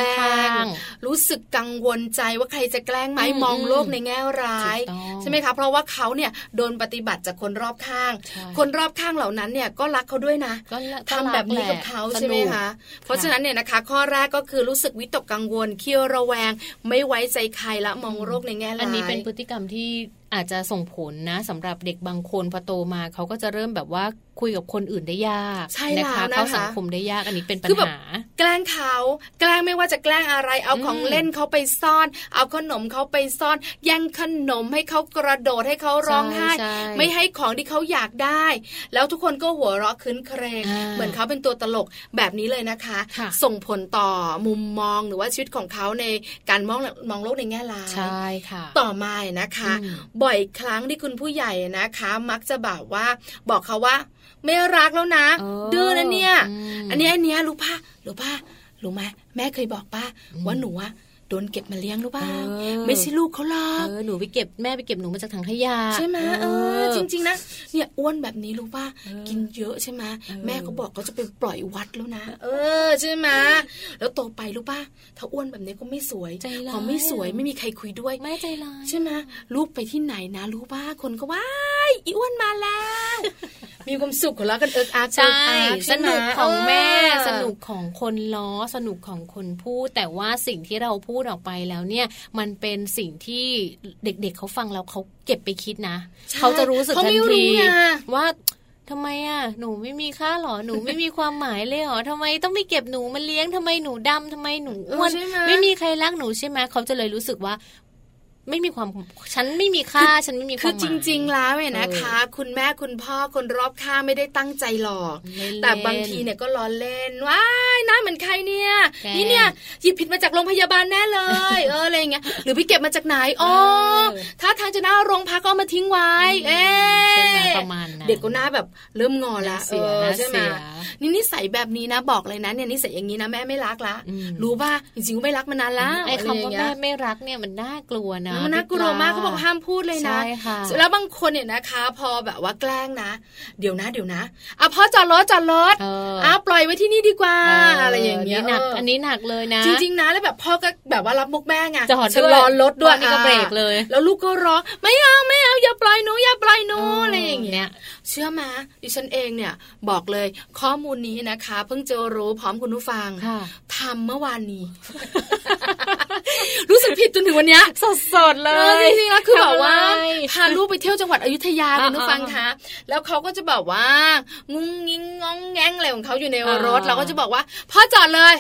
งรู้สึกกังวลใจว่าใครจะแกล้งไหมมองโลกในแง่ร้าย ใช่ไหมคะเพราะว่าเขาเนี่ยโดนปฏิบัติจากคนรอบข้าง คนรอบข้างเหล่านั้นเนี่ยก็รักเขาด้วยนะทำแบบนี้กับเขาใช่ไหมคะเพราะฉะนั้นเนี่ยนะคะข้อแรกก็คือรู้สึกวิตกกังวลเคี่ยวระแวง ไม่ไว้ใจใครละมองโรคในแง่ร้ายอันนี้เป็นพฤติกรรมที่ อาจจะส่งผลนะสำหรับเด็กบางคนพอโตมาเขาก็จะเริ่มแบบว่าคุยกับคนอื่นได้ยากใช่นะคะเข้าสังคมได้ยากอันนี้เป็นปัญหาแกล้งเขาแกล้งไม่ว่าจะแกล้งอะไร เอาของเล่นเขาไปซ่อน เอาขนมเขาไปซ่อนแย่งขนมให้เขากระโดดให้เขาร้องไห้ไม่ให้ของที่เขาอยากได้ แล้วทุกคนก็หัวเราะคืนเครงเหมือนเขาเป็นตัวตลกแบบนี้เลยนะคะ ส่งผลต่อมุมมองหรือว่าชีวิตของเขาในการมองมองโลกในแง่ร้ายใช่ค่ะ ต่อมานะคะบ่อยครั้งที่คุณผู้ใหญ่นะคะ มักจะแบบว่าบอกเขาว่า ไม่รักแล้วนะดื้อนะเนี่ย อันนี้อันนี้รู้ป่ะรู้ป่ะรู้ไหมแม่เคยบอกป้าว่าหนูอะ โดนเก็บมาเลี้ยงรู้ป่าไม่ใช่ลูกเขาหรอกหนูไปเก็บแม่ไปเก็บหนูมาจากถังขยะใช่ไหมเออจริง ๆ นะเนี่ยอ้วนแบบนี้รู้ป่ะกินเยอะใช่ไหมแม่เขาบอกเขาจะไปปล่อยวัดแล้วนะ เออใช่ไหมแล้วโตไปรู้ป่ะถ้าอ้วนแบบนี้ก็ไม่สวยพอไม่สวยไม่มีใครคุยด้วยไม่ใจร้ายใช่ไหมลูกไปที่ไหนนะ รู้ป่ะคนก็ว้ายอีอ้วนมาแล้ว มีความสุขของเรากันเอิกอาใช่สนุกของแม่ สนุกของคนล้อสนุกของคนพูด แต่ว่าสิ่งที่เราพูดออกไปแล้วเนี่ย มันเป็นสิ่งที่เด็กๆเขาฟังแล้วเขาเก็บไปคิดนะเขาจะรู้สึกทันทีว่าทำไมอะหนูไม่มีค่าหรอหนูไม่มีความหมายเลยหรอทำไมต้องไปเก็บหนูมาเลี้ยงทำไมหนูดำทำไมหนูอ้วนไม่มีใครรักหนูใช่ไหมเขาจะเลยรู้สึกว่า ไม่มีความฉันไม่มีค่าฉันไม่มีความคือจริง ๆ แล้วเนี่ยนะคะ คุณแม่คุณพ่อคนรอบข้างไม่ได้ตั้งใจหลอก แต่บางทีเนี่ยก็ล้อเล่นว้ายน้าเหมือนใครเนี่ยนี่เนี่ยหยิบผิดมาจากโรงพยาบาลแน่เลย เอออะไรเงี้ยหรือพี่เก็บมาจากไหนอ๋อถ้าทางจะหน้าโรงพักก็มาทิ้งไว้ เอ๊ประมาณเด็กก็หน้าแบบเริ่มงอละเออใช่ไหมนี่นิสัยแบบนี้นะบอกเลยนะเนี่ยนิสัยอย่างนี้นะแม่ไม่รักละ รู้ป่ะจริงๆไม่รักมานานแล้วไอ้คำว่าแม่ไม่รักเนี่ยมันน่ากลัวนะนะมันน่ากลัวมากเขาบอกห้ามพูดเลยนะใช่ค่ะแล้วบางคนเนี่ยนะคะ พอแบบว่าแกล้งนะ เดี๋ยวนะเดี๋ยวนะอะพ่อจอดรถจอดรถอะปล่อยไว้ที่นี่ดีกว่าอะไรอย่างเงี้ยหนักอันนี้หนักเลยนะ จริงๆนะแล้วแบบพ่อก็แบบว่ารับมุกแม่ไงจอดชะลอรถด้วยนี่ก็เบรกเลย แล้วลูกก็ร้องไม่เอาไม่เอาอย่าปล่อยหนูอย่าปล่อยหนูอะไรอย่างเงี้ยเชื่อมาดิฉันเองเนี่ยบอกเลยข้อมูลนี้นะคะ เพิ่งจะรู้พร้อมคุณผู้ฟังทำเมื่อวานนี้ รู้สึกผิดจนถึงวันนี้สดๆเลยจริงๆแล้วคือแบบว่าพาลูกไปเที่ยวจังหวัดอยุธยาคุณผู้ฟังคะแล้วเขาก็จะแบบว่างุ้งงิ้งงองแงงอะไรของเขาอยู่ในรถเราก็จะบอกว่าพ่อจอดเลย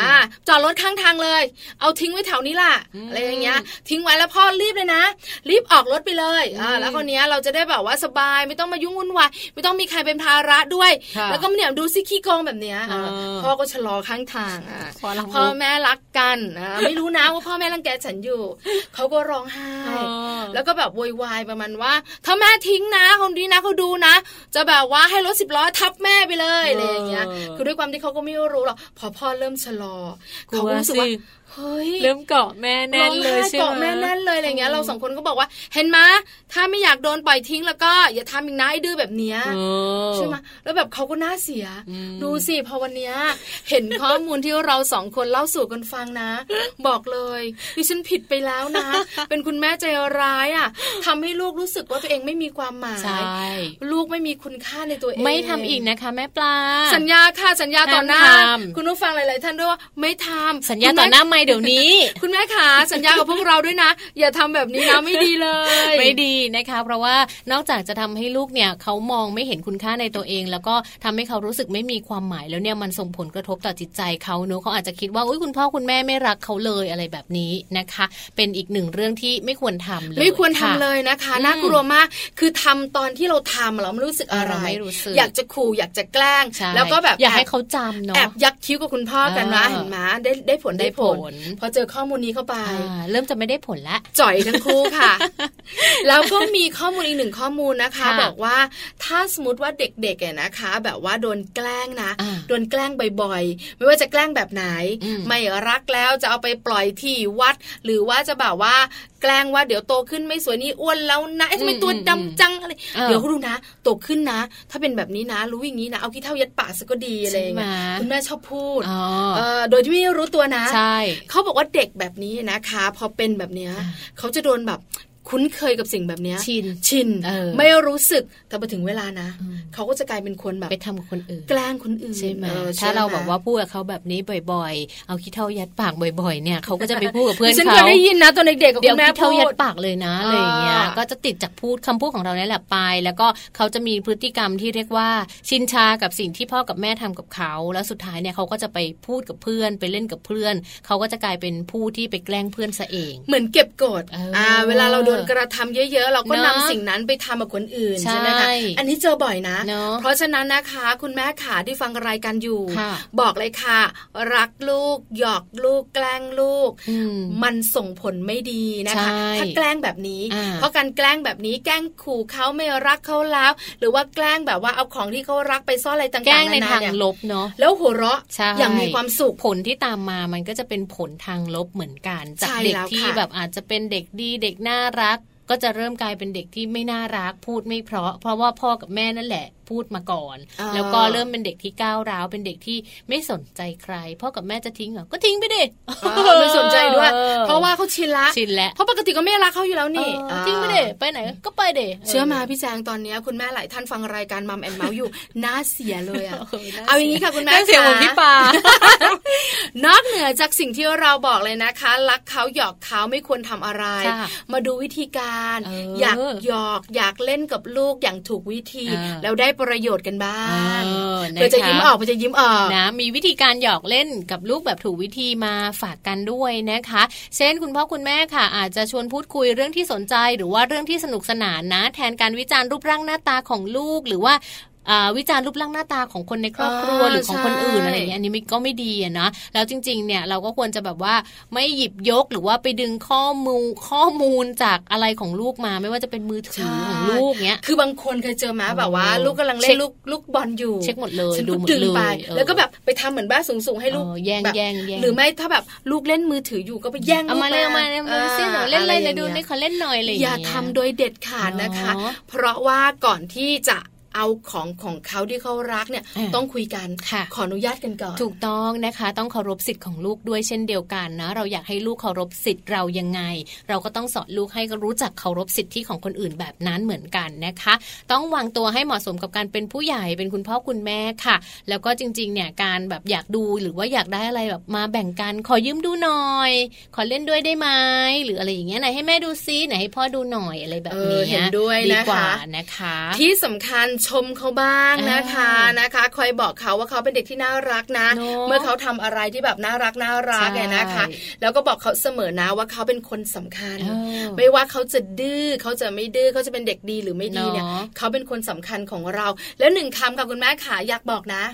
อ่าจอดรถข้างทางเลย เอาทิ้งไว้แถวนี้ล่ะอะไรอย่างเงี้ย ทิ้งไว้แล้วพ่อรีบเลยนะ รีบออกรถไปเลยอ่าแล้วคนนี้เราจะได้แบบว่าสบายไม่ต้องมายุ่งวุ่นวายไม่ต้องมีใครเป็นภาระด้วย แล้วก็เนี่ยดูซิขี้โกงแบบเนี้ยพ่อก็ชะลอข้างทางอะพ่อแม่รักกันอ่าไม่รู้นะว่าพ่อแม่รังแกฉันอยู่เขาก็ร้องไห้แล้วก็แบบโวยวายประมาณว่าถ้าแม่ทิ้งนะคนนี้นะเขาดูนะ จะแบบว่าให้รถสิบล้อทับแม่ไปเลยอะไรอย่างเงี้ยคือด้วยความที่เขาก็ไม่รู้หรอกพอพ่อเริ่มชะลอเขารู้สึกว่า เฮ้ยเริ่มเกาะแม่แน่นเลยใช่ไหมเกาะแม่แน่นเลยอะไรเงี้ยเราสองคนก็บอกว่า เห็นไหมถ้าไม่อยากโดนปล่อยทิ้งแล้วก็อย่าทำอีกนะไอ้ดื้อแบบเนี้ยใช่ไหมแล้วแบบเขาก็น่าเสีย ดูสิพอวันเนี้ยเห็นข้อมูลที่เราสองคนเล่าสู่กันฟังนะ บอกเลยดิฉันผิดไปแล้วนะ เป็นคุณแม่ใจร้ายอะทำให้ลูกรู้สึกว่าตัวเองไม่มีความหมายลูกไม่มีคุณค่าในตัวเอง ไม่ทำอีกนะคะแม่ปลาสัญญาค่ะสัญญาต่อหน้า คุณผู้ฟังหลาย ๆ ท่านด้วยว่าไม่ทำสัญญาต่อหน้าไม่เดี๋ยวนี้ คุณแม่ขาสัญญากับพวกเราด้วยนะ อย่าทำแบบนี้นะไม่ดีเลย ไม่ดีนะคะ เพราะว่านอกจากจะทำให้ลูกเนี่ยเขามองไม่เห็นคุณค่าในตัวเอง แล้วก็ทำให้เขารู้สึกไม่มีความหมายแล้วเนี่ยมันส่งผลกระทบต่อจิตใจเขาเนอะเขาอาจจะคิดว่าอุ้ยคุณพ่อคุณแม่ไม่รักเขาเลยอะไรแบบนี้นะคะ เป็นอีกหนึ่งเรื่องที่ไม่ควรทำเลยไม่ควรทำเลยนะคะน่ากลัวมากคือทำตอนที่เราทำเราไม่รู้สึกอะไรไม่รู้สึกอยากจะขู่อยากจะแกล้ง แล้วก็แบบอยากให้เขาจำเนาะแอบยักคิ้วกับคุณพ่อกันนะเห็นไหมได้ได้ผลได้ผลพอเจอข้อมูลนี้เข้าไป เริ่มจะไม่ได้ผลละจ่อยทั้งคู่ค่ะ แล้วก็มีข้อมูลอีกหนึ่งข้อมูลนะคะ บอกว่าถ้าสมมติว่าเด็กๆเนี่ยนะคะ แบบว่าโดนแกล้งนะ โดนแกล้งบ่อยๆ ไม่ว่าจะแกล้งแบบไหน ไม่รักแล้วจะเอาไปปล่อยที่วัด หรือว่าจะแบบว่า แกล้งว่าเดี๋ยวโตขึ้นไม่สวยนี่อ้วนแล้วนะทำไมตัวดำจังอะไรเดี๋ยวเขาดูนะโตขึ้นนะ ถ้าเป็นแบบนี้นะ รู้อย่างนี้นะเอาขี้เท่ายัดปากซะก็ดีอะไรอย่างเงี้ยคุณแม่ชอบพูดโดยที่ไม่รู้ตัวนะใช่เขาบอกว่าเด็กแบบนี้นะคะ พอเป็นแบบเนี้ยเขาจะโดนแบบ คุ้นเคยกับสิ่งแบบนี้ชินชินไม่รู้สึกแต่พอถึงเวลานะเขาก็จะกลายเป็นคนแบบไปทำกับคนอื่น แกล้งคนอื่นใช่ไหมถ้าเราบอกว่าพูดกับเขาแบบนี้บ่อย ๆ เอาขี้เท่ายัดปากบ่อยๆ เนี่ยเขาก็จะไปพูดกับเพื่อนเขาฉันเคยได้ยินนะตอนเด็กๆกับคุณแม่เท่ายัดปากเลยนะอะไรอย่างเงี้ยก็จะติดจากพูดคำพูดของเราเนี่ยแหละไป แล้วก็เขาจะมีพฤติกรรมที่เรียกว่าชินชากับสิ่งที่พ่อกับแม่ทำกับเขา แล้วสุดท้ายเนี่ยเขาก็จะไปพูดกับเพื่อนไปเล่นกับเพื่อน เขาก็จะกลายเป็นผู้ที่ไปแกล้งเพื่อนซะเอง เหมือนเก็บกดอ่าเวลาเราโดนกระทำเยอะๆ เราก็นำสิ่งนั้นไปทำกับคนอื่นใช่ไหมคะอันนี้เจอบ่อยนะ เพราะฉะนั้นนะคะ คุณแม่ขาที่ฟังรายการอยู่ บอกเลยค่ะ รักลูก หยอกลูกแกล้งลูก มันส่งผลไม่ดีนะคะ ถ้าแกล้งแบบนี้ เพราะการแกล้งแบบนี้แกล้งขู่เขาไม่รักเขาแล้ว หรือว่าแกล้งแบบว่าเอาของที่เขารักไปซ่อนอะไรต่างๆแกล้งในทางลบเนาะแล้วหัวเราะอย่างมีความสุขผลที่ตามมามันก็จะเป็นผลทางลบเหมือนกันจากเด็กที่แบบอาจจะเป็นเด็กดีเด็กน่ารักก็จะเริ่มกลายเป็นเด็กที่ไม่น่ารักพูดไม่เพราะ เพราะว่าพ่อกับแม่นั่นแหละ พูดมาก่อน แล้วก็เริ่มเป็นเด็กที่ก้าวร้าวเป็นเด็กที่ไม่สนใจใครพ่อกับแม่จะทิ้งเหรอก็ทิ้งไปดิไม่สนใจด้วย เพราะว่าเขาชินละชินแล้วเพราะปกติก็ไม่รักเขาอยู่แล้วนี่ทิ้งไปดิไปไหนก็ไปเดเชื่อมาพี่แจงตอนนี้คุณแม่หลายท่านฟังรายการมัมแอนเมาส์อยู่น่าเสียเลยอะเอาอย่างนี้ค่ะคุณแม่เสียผมพี่ปานอกเหนือจากสิ่งที่เราบอกเลยนะคะ รักเขาหยอกเขาไม่ควรทำอะไร มาดูวิธีการ อยากหยอกอยากเล่นกับลูกอย่างถูกวิธี แล้วได้ประโยชน์กันบ้างเพื่อจะยิ้มออกเพื่อจะยิ้มออกนะมีวิธีการหยอกเล่นกับลูกแบบถูกวิธีมาฝากกันด้วยนะคะ เช่นคุณพ่อคุณแม่ค่ะ อาจจะชวนพูดคุยเรื่องที่สนใจ หรือว่าเรื่องที่สนุกสนานนะ แทนการวิจารณ์รูปร่างหน้าตาของลูกหรือว่า วิจารณ์รูปร่างหน้าตาของคนในครอบครัวหรือของคนอื่นอะไรอย่างเงี้ยอันนี้ก็ไม่ดีอะนะแล้วจริงๆเนี่ยเราก็ควรจะแบบว่าไม่หยิบยกหรือว่าไปดึงข้อมูลข้อมูลจากอะไรของลูกมาไม่ว่าจะเป็นมือถือของลูกเนี้ยคือบางคนเคยเจอมาแบบว่า ลูกกำลังเล่นลูกลูกบอลอยู่เช็คหมดเลยดูหมดเลยแล้วก็แบบไปทำเหมือนบ้านสูงๆให้ลูกแย่งแย่งหรือไม่ถ้าแบบลูกเล่นมือถืออยู่ก็ไปแย่งเอามาเลยมาเลยมาเส้นหน่อยเล่นเลยดูนี่เขาเล่นหน่อยเลยอย่าทำโดยเด็ดขาดนะคะ เพราะว่าก่อนที่จะ เอาของของเขาที่เขารักเนี่ยต้องคุยกันขออนุญาตกันก่อนถูกต้องนะคะ ต้องเคารพสิทธิ์ของลูกด้วยเช่นเดียวกันนะเราอยากให้ลูกเคารพสิทธิ์เรายังไง เราก็ต้องสอนลูกให้รู้จักเคารพสิทธิของคนอื่นแบบนั้นเหมือนกันนะคะ ต้องวางตัวให้เหมาะสมกับการเป็นผู้ใหญ่เป็นคุณพ่อคุณแม่ค่ะ แล้วก็จริงๆเนี่ยการแบบอยากดูหรือว่าอยากได้อะไรแบบมาแบ่งกันขอยืมดูหน่อย ขอเล่นด้วยได้ไหมหรืออะไรอย่างเงี้ยไหนให้แม่ดูซิไหนให้พ่อดูหน่อยอะไรแบบนี้เห็นด้วยนะคะนะคะ ที่สำคัญชมเขาบ้างนะคะนะคะ คอยบอกเขาว่าเขาเป็นเด็กที่น่ารักนะ เมื่อเขาทำอะไรที่แบบน่ารักน่ารักไงนะคะ แล้วก็บอกเขาเสมอนะว่าเขาเป็นคนสำคัญ ไม่ว่าเขาจะดื้อเขาจะไม่ดื้อเขาจะเป็นเด็กดีหรือไม่ดีเนี่ยเขาเป็นคนสำคัญของเรา แล้วหนึ่งคำกับคุณแม่ขาอยากบอกนะ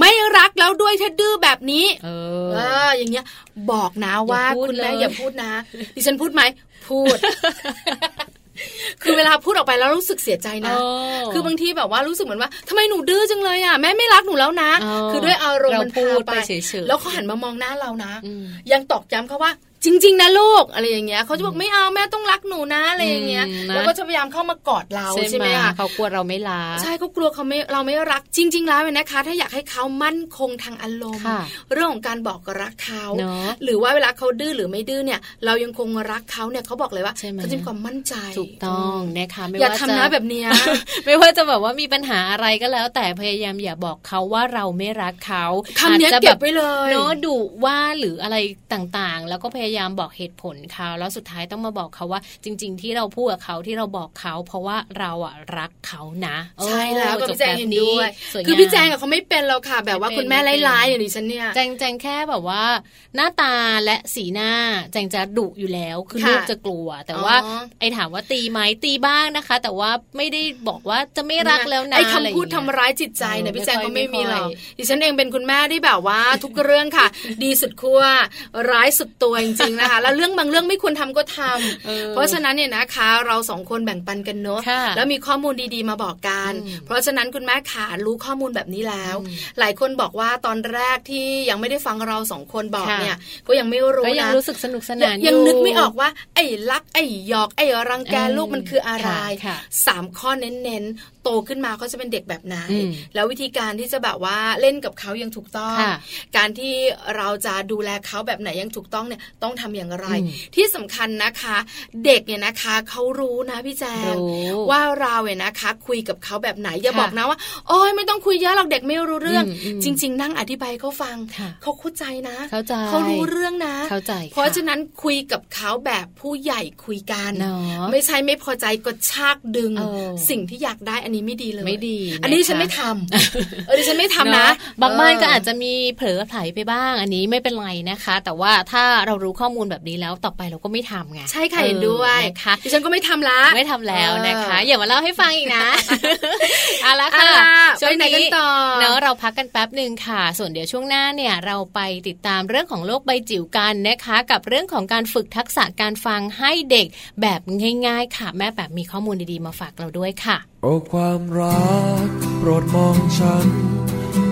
ไม่รักแล้วด้วยถ้าดื้อแบบนี้ เอออย่างเงี้ย บอกนะว่าคุณแม่อย่าพูดนะ ดิฉันพูดไหม พูด คือเวลาพูดออกไปแล้วรู้สึกเสียใจนะ คือบางทีแบบว่ารู้สึกเหมือนว่าทำไมหนูดื้อจังเลยอะแม่ไม่รักหนูแล้วนะ คือด้วยอารมณ์มันพาไป แล้วเขาหันมามองหน้าเรานะ ยังตอกย้ำเขาว่า จริง ๆ นะลูกอะไรอย่างเงี้ยเขาจะบอกไม่เอาแม่ต้องรักหนูนะอะไรอย่างเงี้ยแล้วก็จะพยายามเข้ามากอดเราใช่ไหมคะเขากลัวเราไม่รักใช่เขากลัวเขาไม่เราไม่รักจริง ๆ แล้วนะคะ ถ้าอยากให้เขามั่นคงทางอารมณ์ เรื่องของการบอกรักเขาหรือว่าเวลาเขาดื้อหรือไม่ดื้อเนี่ย เรายังคงรักเขาเนี่ยเขาบอกเลยว่าเขาจะมีความมั่นใจถูกต้องนะคะอย่าทำนะแบบนี้ไม่ว่าจะแบบว่ามีปัญหาอะไรก็แล้ว แต่พยายามอย่าบอกเขาว่าเราไม่รักเขาคำนี้เก็บไว้เลยเนาะดุว่าหรืออะไรต่างๆ แล้วก็พยายามบอกเหตุผลลเขาแล้วสุดท้ายต้องมาบอกเขาว่า จริง ๆ ที่เราพูดกับเขาที่เราบอกเขา เพราะว่าเราอะรักเขานะใช่แล้วก็พี่แจงเห็นด้วยคือพี่แจงเขาไม่เป็นเราค่ะ แบบว่าคุณแม่ไล่ๆอย่างนี้ฉันเนี่ยแจงแจงแค่แบบว่า หน้าตาและสีหน้าแจงจะดุอยู่แล้วคือลูกจะกลัว แต่ว่าไอ้ถามว่าตีไหมตีบ้างนะคะ แต่ว่าไม่ได้บอกว่าจะไม่รักแล้วนะไอ้คำพูดทำร้ายจิตใจเนี่ยพี่แจงก็ไม่มีหรอกดิฉันเองเป็นคุณแม่ที่แบบว่าทุกเรื่องค่ะ ดีสุดขั้วร้ายสุดตัวจริงๆนะคะแล้วเรื่องบางเรื่องไม่ควรทำก็ทำเพราะฉะนั้นเนี่ยนะคะ เราสองคนแบ่งปันกันเนอะแล้วมีข้อมูลดีๆมาบอกกัน เพราะฉะนั้นคุณแม่ขารู้ข้อมูลแบบนี้แล้ว หลายคนบอกว่าตอนแรกที่ยังไม่ได้ฟังเราสองคนบอกเนี่ยก็ยังไม่รู้นะก็ยังรู้สึกสนุกสนานยังนึกไม่ออกว่า ไอ้ลักไอ้หยอกไอ้รังแกลูกมันคืออะไรสามข้อเน้นโตขึ้นมาเขาจะเป็นเด็กแบบไหน แล้ววิธีการที่จะแบบว่าเล่นกับเขายังถูกต้อง การที่เราจะดูแลเขาแบบไหนยังถูกต้องเนี่ยต้องทำอย่างไร ที่สำคัญนะคะ เด็กเนี่ยนะคะเขารู้นะพี่แจงว่าเราเนี่ยนะคะ คุยกับเขาแบบไหนอย่าบอกนะว่าโอ้ยไม่ต้องคุยเยอะหรอกเด็กไม่รู้เรื่อง จริง ๆ นั่งอธิบายเขาฟังเขาเข้าใจนะเข้าใจเขารู้เรื่องนะเข้าใจ เพราะฉะนั้นคุยกับเขาแบบผู้ใหญ่คุยกันไม่ใช่ไม่พอใจก็ชากดึง สิ่งที่อยากได้อันนี้ไม่ดีเลยไม่ดี อันนี้ฉันไม่ทำเออดิฉันไม่ทำนะบางบ้านก็อาจจะมีเผลอไผลไปบ้าง อันนี้ไม่เป็นไรนะคะ แต่ว่าถ้าเรารู้ข้อมูลแบบนี้แล้วต่อไปเราก็ไม่ทำไงใช่ค่ะเห็นด้วยนะคะดิฉันก็ไม่ทำละไม่ทำแล้วนะคะ อย่ามาเล่าให้ฟังอีกนะเอาละค่ะช่วยไหนกันต่อเนอะเราพักกันแป๊บหนึ่งค่ะ ส่วนเดี๋ยวช่วงหน้าเนี่ยเราไปติดตามเรื่องของโลกใบจิ๋วกันนะคะ กับเรื่องของการฝึกทักษะการฟังให้เด็กแบบง่ายๆ ค่ะ แม่แบบมีข้อมูลดีๆมาฝากเราด้วยค่ะ โอ้ความรัก โปรดมองฉัน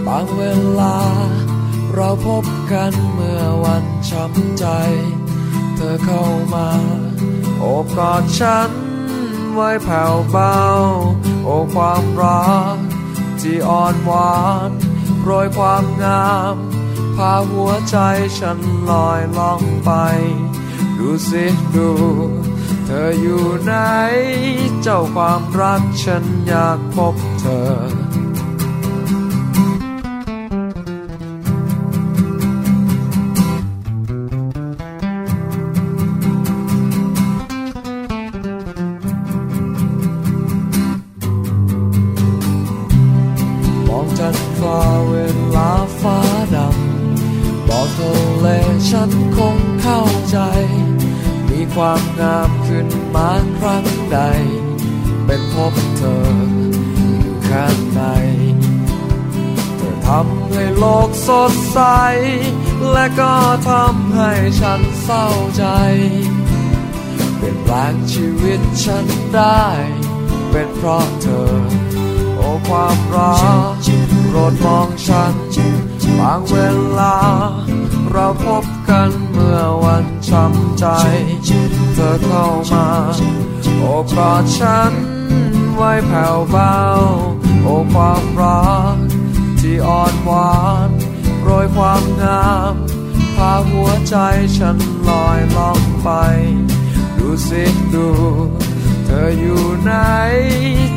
บางเวลา เราพบกันเมื่อวันช้ำใจ เธอเข้ามา โอบกอดฉัน ไว้แผ่วเบา โอ้ความรัก ที่อ่อนหวานโรยความงาม พาหัวใจฉันลอยล่องไป ดูสิดู เธออยู่ไหน เจ้าความรักฉันอยากพบเธอ ความงามขึ้นมาครั้งใด เป็นพบเธออยู่ค่ไหนเธอทำให้โลกสดใส และก็ทำให้ฉันเศร้าใจเปลี่ยนแปลงชีวิตฉันได้ เป็นเพราะเธอ โอ้ความรักโปรดมองฉันบางเวลา เราพบกัน มันช้ำใจ เธอเข้ามา โอ้กอดฉันไว้แผ่วเบา โอ้ความรัก ที่อ่อนหวานโรยความงามพาหัวใจฉันลอยล่องไป ดูสิดู เธออยู่ไหน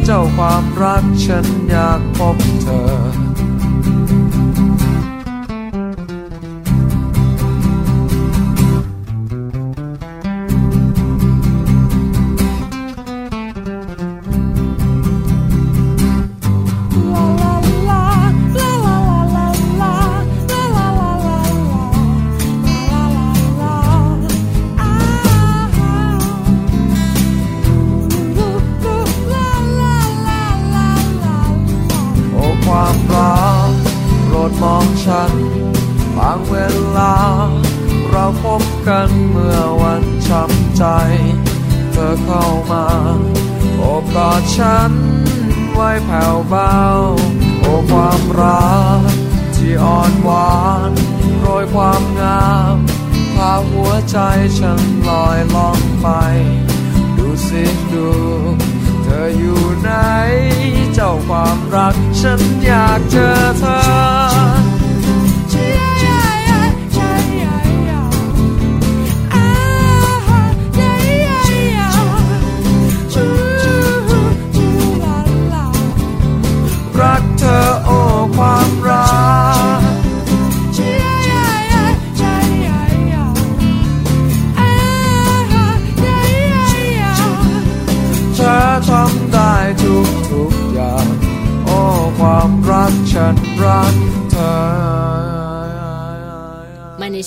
เจ้าความรักฉันอยากพบเธอ กันเมื่อวันช้ำใจ เธอเข้ามาโอบกอดฉันไว้แผ่วเบา โอ้ความรักที่อ่อนหวานโรยความงามพาหัวใจฉันลอยล่องไป ดูสิดู เธออยู่ไหน เจ้าความรักฉันอยากเจอเธอ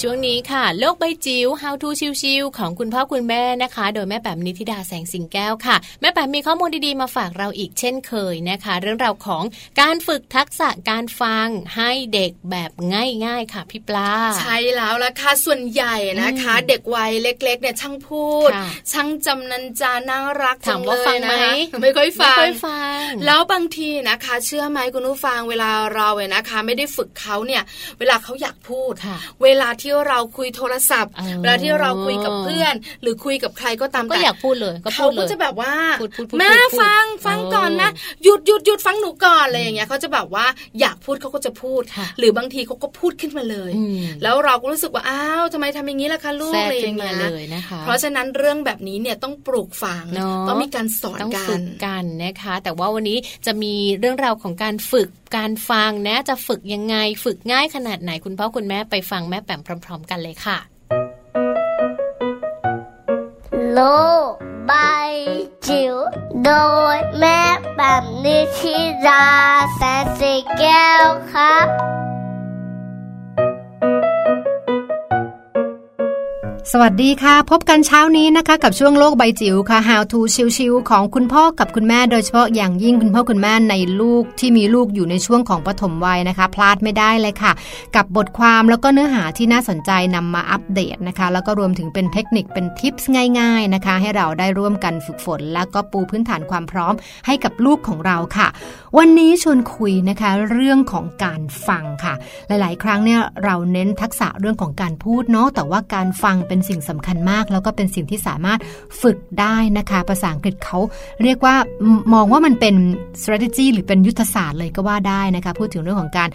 ช่วงนี้ค่ะ โลกใบจิ๋ว How to ชิวๆของคุณพ่อคุณแม่นะคะ โดยแม่แปมนิธิดาแสงสิงแก้วค่ะ แม่แปมมีข้อมูลดีๆมาฝากเราอีกเช่นเคยนะคะ เรื่องราวของการฝึกทักษะการฟังให้เด็กแบบง่ายๆค่ะพี่ปลาใช่แล้วละค่ะส่วนใหญ่นะคะ เด็กวัยเล็กๆเนี่ยช่างพูดค่ะช่างจำนันจาน่ารักถามว่าฟังไหมจัเลยนะคะไม่ค่อยฟัไม่งค่อยฟังแล้วบางทีนะคะ เชื่อไหมคุณผู้ฟังเวลาเราเนี่ยนะคะ ไม่ได้ฝึกเขาเนี่ย เวลาเขาอยากพูดค่ะเวลาที่เราคุยโทรศัพท์อ๋อเวลาที่เราคุยกับเพื่อน หรือคุยกับใครก็ตามก็แต่อยากพูดเลยก็เขาพูดเลก็ยจะแบบว่าพูดพูดพูดแม่พูดพูดฟังฟังเออก่อนนะหยุดหยุดหยุดฟังหนูก่อนอะไรอย่างเงี้ยเขาจะแบบว่าอยากพูดเขาก็จะพูดค่ะหรือบางทีเขาก็พูดขึ้นมาเลยอืมแล้วเราก็รู้สึกว่าอ้าวทำไมทำอย่างนี้ล่ะคะลูกแทรกอะไรอขึ้นย่างมาเงี้ยเลยนะคะเพราะฉะนั้นเรื่องแบบนี้เนี่ยต้องปลูกฝังเนาะต้องมีการสอนต้องกัฝึนกกันนะคะ แต่ว่าวันนี้จะมีเรื่องราวของการฝึกการฟังนะจะฝึกยังไง ฝึกง่ายขนาดไหนคุณพ่อคุณแม่ไปฟังแม่แปมพร้อม ๆ กันเลยค่ะ โลกใบจิ๋วโดยแม่แปมนิชิราแสนสีแก้วครับ สวัสดีค่ะ พบกันเช้านี้นะคะ กับช่วงโลกใบจิ๋วค่ะ How to ชิวๆของคุณพ่อกับคุณแม่โดยเฉพาะอย่างยิ่งคุณพ่อคุณแม่ในลูกที่มีลูกอยู่ในช่วงของปฐมวัยนะคะ พลาดไม่ได้เลยค่ะ กับบทความแล้วก็เนื้อหาที่น่าสนใจนำมาอัปเดตนะคะ แล้วก็รวมถึงเป็นเทคนิคเป็นทิปส์ง่ายๆนะคะ ให้เราได้ร่วมกันฝึกฝน แล้วก็ปูพื้นฐานความพร้อมให้กับลูกของเราค่ะ วันนี้ชวนคุยนะคะเรื่องของการฟังค่ะ หลาย ๆ ครั้งเนี่ยเราเน้นทักษะเรื่องของการพูดเนาะแต่ว่าการฟังเป็นสิ่งสำคัญมาก แล้วก็เป็นสิ่งที่สามารถฝึกได้นะคะ ภาษาอังกฤษเขาเรียกว่ามองว่ามันเป็น strategy หรือเป็นยุทธศาสตร์เลยก็ว่าได้นะคะ พูดถึงเรื่องของการ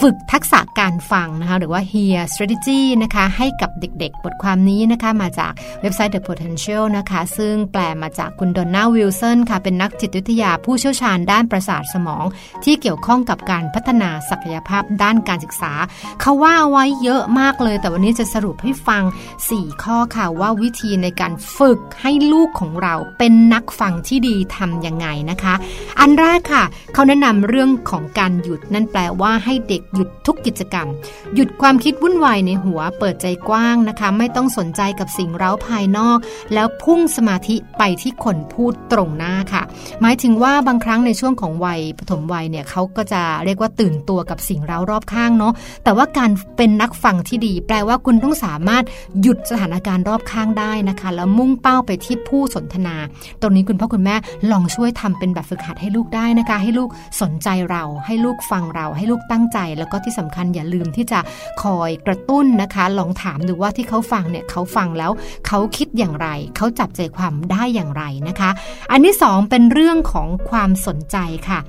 ฝึกทักษะการฟังนะคะหรือว่า hear strategy นะคะให้กับเด็กๆ บทความนี้นะคะมาจากเว็บไซต์ The Potential นะคะซึ่งแปลมาจากคุณดอนน่าวิลสันค่ะเป็นนักจิตวิทยาผู้เชี่ยวชาญด้านประสาทสมอง ที่เกี่ยวข้องกับการพัฒนาศักยภาพด้านการศึกษา เขาว่าไว้เยอะมากเลย แต่วันนี้จะสรุปให้ฟัง 4 ข้อค่ะว่าวิธีในการฝึกให้ลูกของเราเป็นนักฟังที่ดีทำยังไงนะคะ อันแรกค่ะ เขาแนะนำเรื่องของการหยุดนั่นแปลว่าให้เด็กๆหยุดทุกกิจกรรม หยุดความคิดวุ่นวายในหัวเปิดใจกว้างนะคะ ไม่ต้องสนใจกับสิ่งเร้าภายนอก แล้วพุ่งสมาธิไปที่คนพูดตรงหน้าค่ะ หมายถึงว่าบางครั้งในช่วงของวัยปฐมวัยเนี่ยเขาก็จะเรียกว่าตื่นตัวกับสิ่งเร้ารอบข้างเนาะแต่ว่าการเป็นนักฟังที่ดี แปลว่าคุณต้องสามารถหยุดสถานการณ์รอบข้างได้นะคะ แล้วมุ่งเป้าไปที่ผู้สนทนา ตรงนี้คุณพ่อคุณแม่ลองช่วยทำเป็นแบบฝึกหัดให้ลูกได้นะคะ ให้ลูกสนใจเรา ให้ลูกฟังเรา ให้ลูกตั้งใจแล้วก็ที่สำคัญอย่าลืมที่จะคอยกระตุ้นนะคะ ลองถามดูว่าที่เขาฟังเนี่ยเขาฟังแล้วเขาคิดอย่างไร เขาจับใจความได้อย่างไรนะคะ อันที่สองเป็นเรื่องของความสนใจค่ะ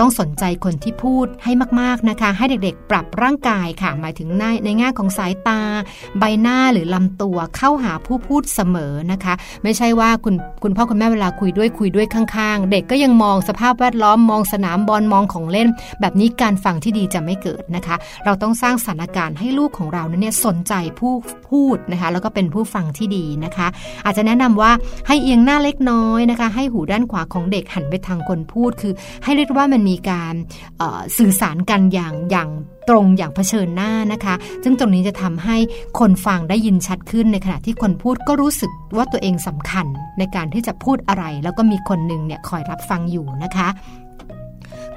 ต้องสนใจคนที่พูดให้มากๆนะคะ ให้เด็กๆ ปรับร่างกายค่ะ หมายถึงในในแง่ของสายตา ใบหน้าหรือลำตัวเข้าหาผู้พูดเสมอนะคะ ไม่ใช่ว่าคุณคุณพ่อคุณแม่เวลาคุยด้วยคุยด้วยข้างๆ เด็กก็ยังมองสภาพแวดล้อมมองสนามบอลมองของเล่น แบบนี้การฟังที่ดีจะไม่เกิดนะคะ เราต้องสร้างสถานการณ์ให้ลูกของเราเนี่ยสนใจผู้พูดนะคะ แล้วก็เป็นผู้ฟังที่ดีนะคะ อาจจะแนะนำว่าให้เอียงหน้าเล็กน้อยนะคะ ให้หูด้านขวาของเด็กหันไปทางคนพูด คือ ให้เรียกว่ามันมีการสื่อสารกันอย่างอย่างตรงอย่างเผชิญหน้านะคะ ซึ่งตรงนี้จะทำให้คนฟังได้ยินชัดขึ้นในขณะที่คนพูดก็รู้สึกว่าตัวเองสำคัญในการที่จะพูดอะไร แล้วก็มีคนหนึ่งเนี่ยคอยรับฟังอยู่นะคะ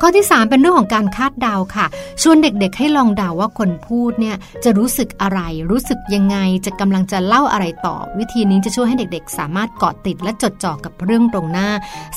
ข้อที่ 3 เป็นเรื่องของการคาดเดาค่ะ ชวนเด็กๆให้ลองเดาว่าคนพูดเนี่ยจะรู้สึกอะไร รู้สึกยังไง จะกำลังจะเล่าอะไรต่อ วิธีนี้จะช่วยให้เด็กๆ สามารถเกาะติดและจดจ่อกับเรื่องตรงหน้า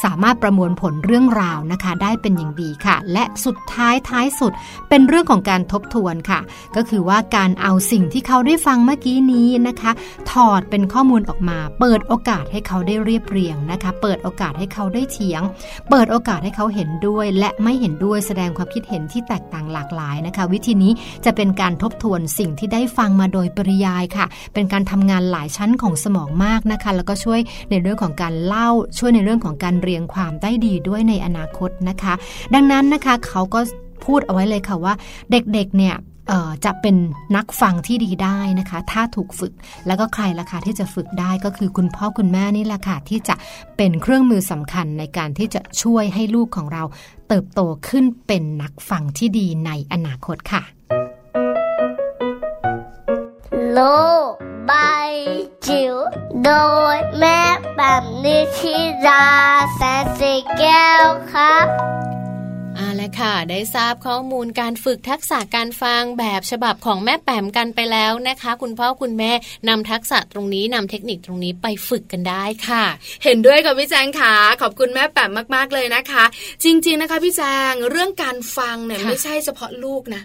สามารถประมวลผลเรื่องราวนะคะ ได้เป็นอย่างดีค่ะ และสุดท้ายท้ายสุด เป็นเรื่องของการทบทวนค่ะ ก็คือว่าการเอาสิ่งที่เขาได้ฟังเมื่อกี้นี้นะคะ ถอดเป็นข้อมูลออกมา เปิดโอกาสให้เขาได้เรียบเรียงนะคะ เปิดโอกาสให้เขาได้เถียง เปิดโอกาสให้เขาเห็นด้วยและไม่ไม่เห็นด้วยแสดงความคิดเห็นที่แตกต่างหลากหลายนะคะ วิธีนี้จะเป็นการทบทวนสิ่งที่ได้ฟังมาโดยปริยายค่ะ เป็นการทำงานหลายชั้นของสมองมากนะคะ แล้วก็ช่วยในเรื่องของการเล่าช่วยในเรื่องของการเรียงความได้ดีด้วยในอนาคตนะคะ ดังนั้นนะคะเขาก็พูดเอาไว้เลยค่ะว่าเด็กๆเนี่ย จะเป็นนักฟังที่ดีได้นะคะ ถ้าถูกฝึกแล้วก็ใครล่ะคะที่จะฝึกได้ก็คือคุณพ่อคุณแม่นี่แหละค่ะที่จะเป็นเครื่องมือสำคัญในการที่จะช่วยให้ลูกของเรา เติบโตขึ้นเป็นนักฟังที่ดีในอนาคตค่ะ โลบายจิ๋วโดยแม่แบบนิชิราแสนสีแก้วครับ อ่าแล้วค่ะ ได้ทราบข้อมูลการฝึกทักษะการฟังแบบฉบับของแม่แปมกันไปแล้วนะคะ คุณพ่อคุณแม่นำทักษะตรงนี้นำเทคนิคตรงนี้ไปฝึกกันได้ค่ะ เห็นด้วยกับพี่แจงค่ะขอบคุณแม่แปมมากๆเลยนะคะ จริง ๆนะคะพี่แจงเรื่องการฟังเนี่ยไม่ใช่เฉพาะลูกนะ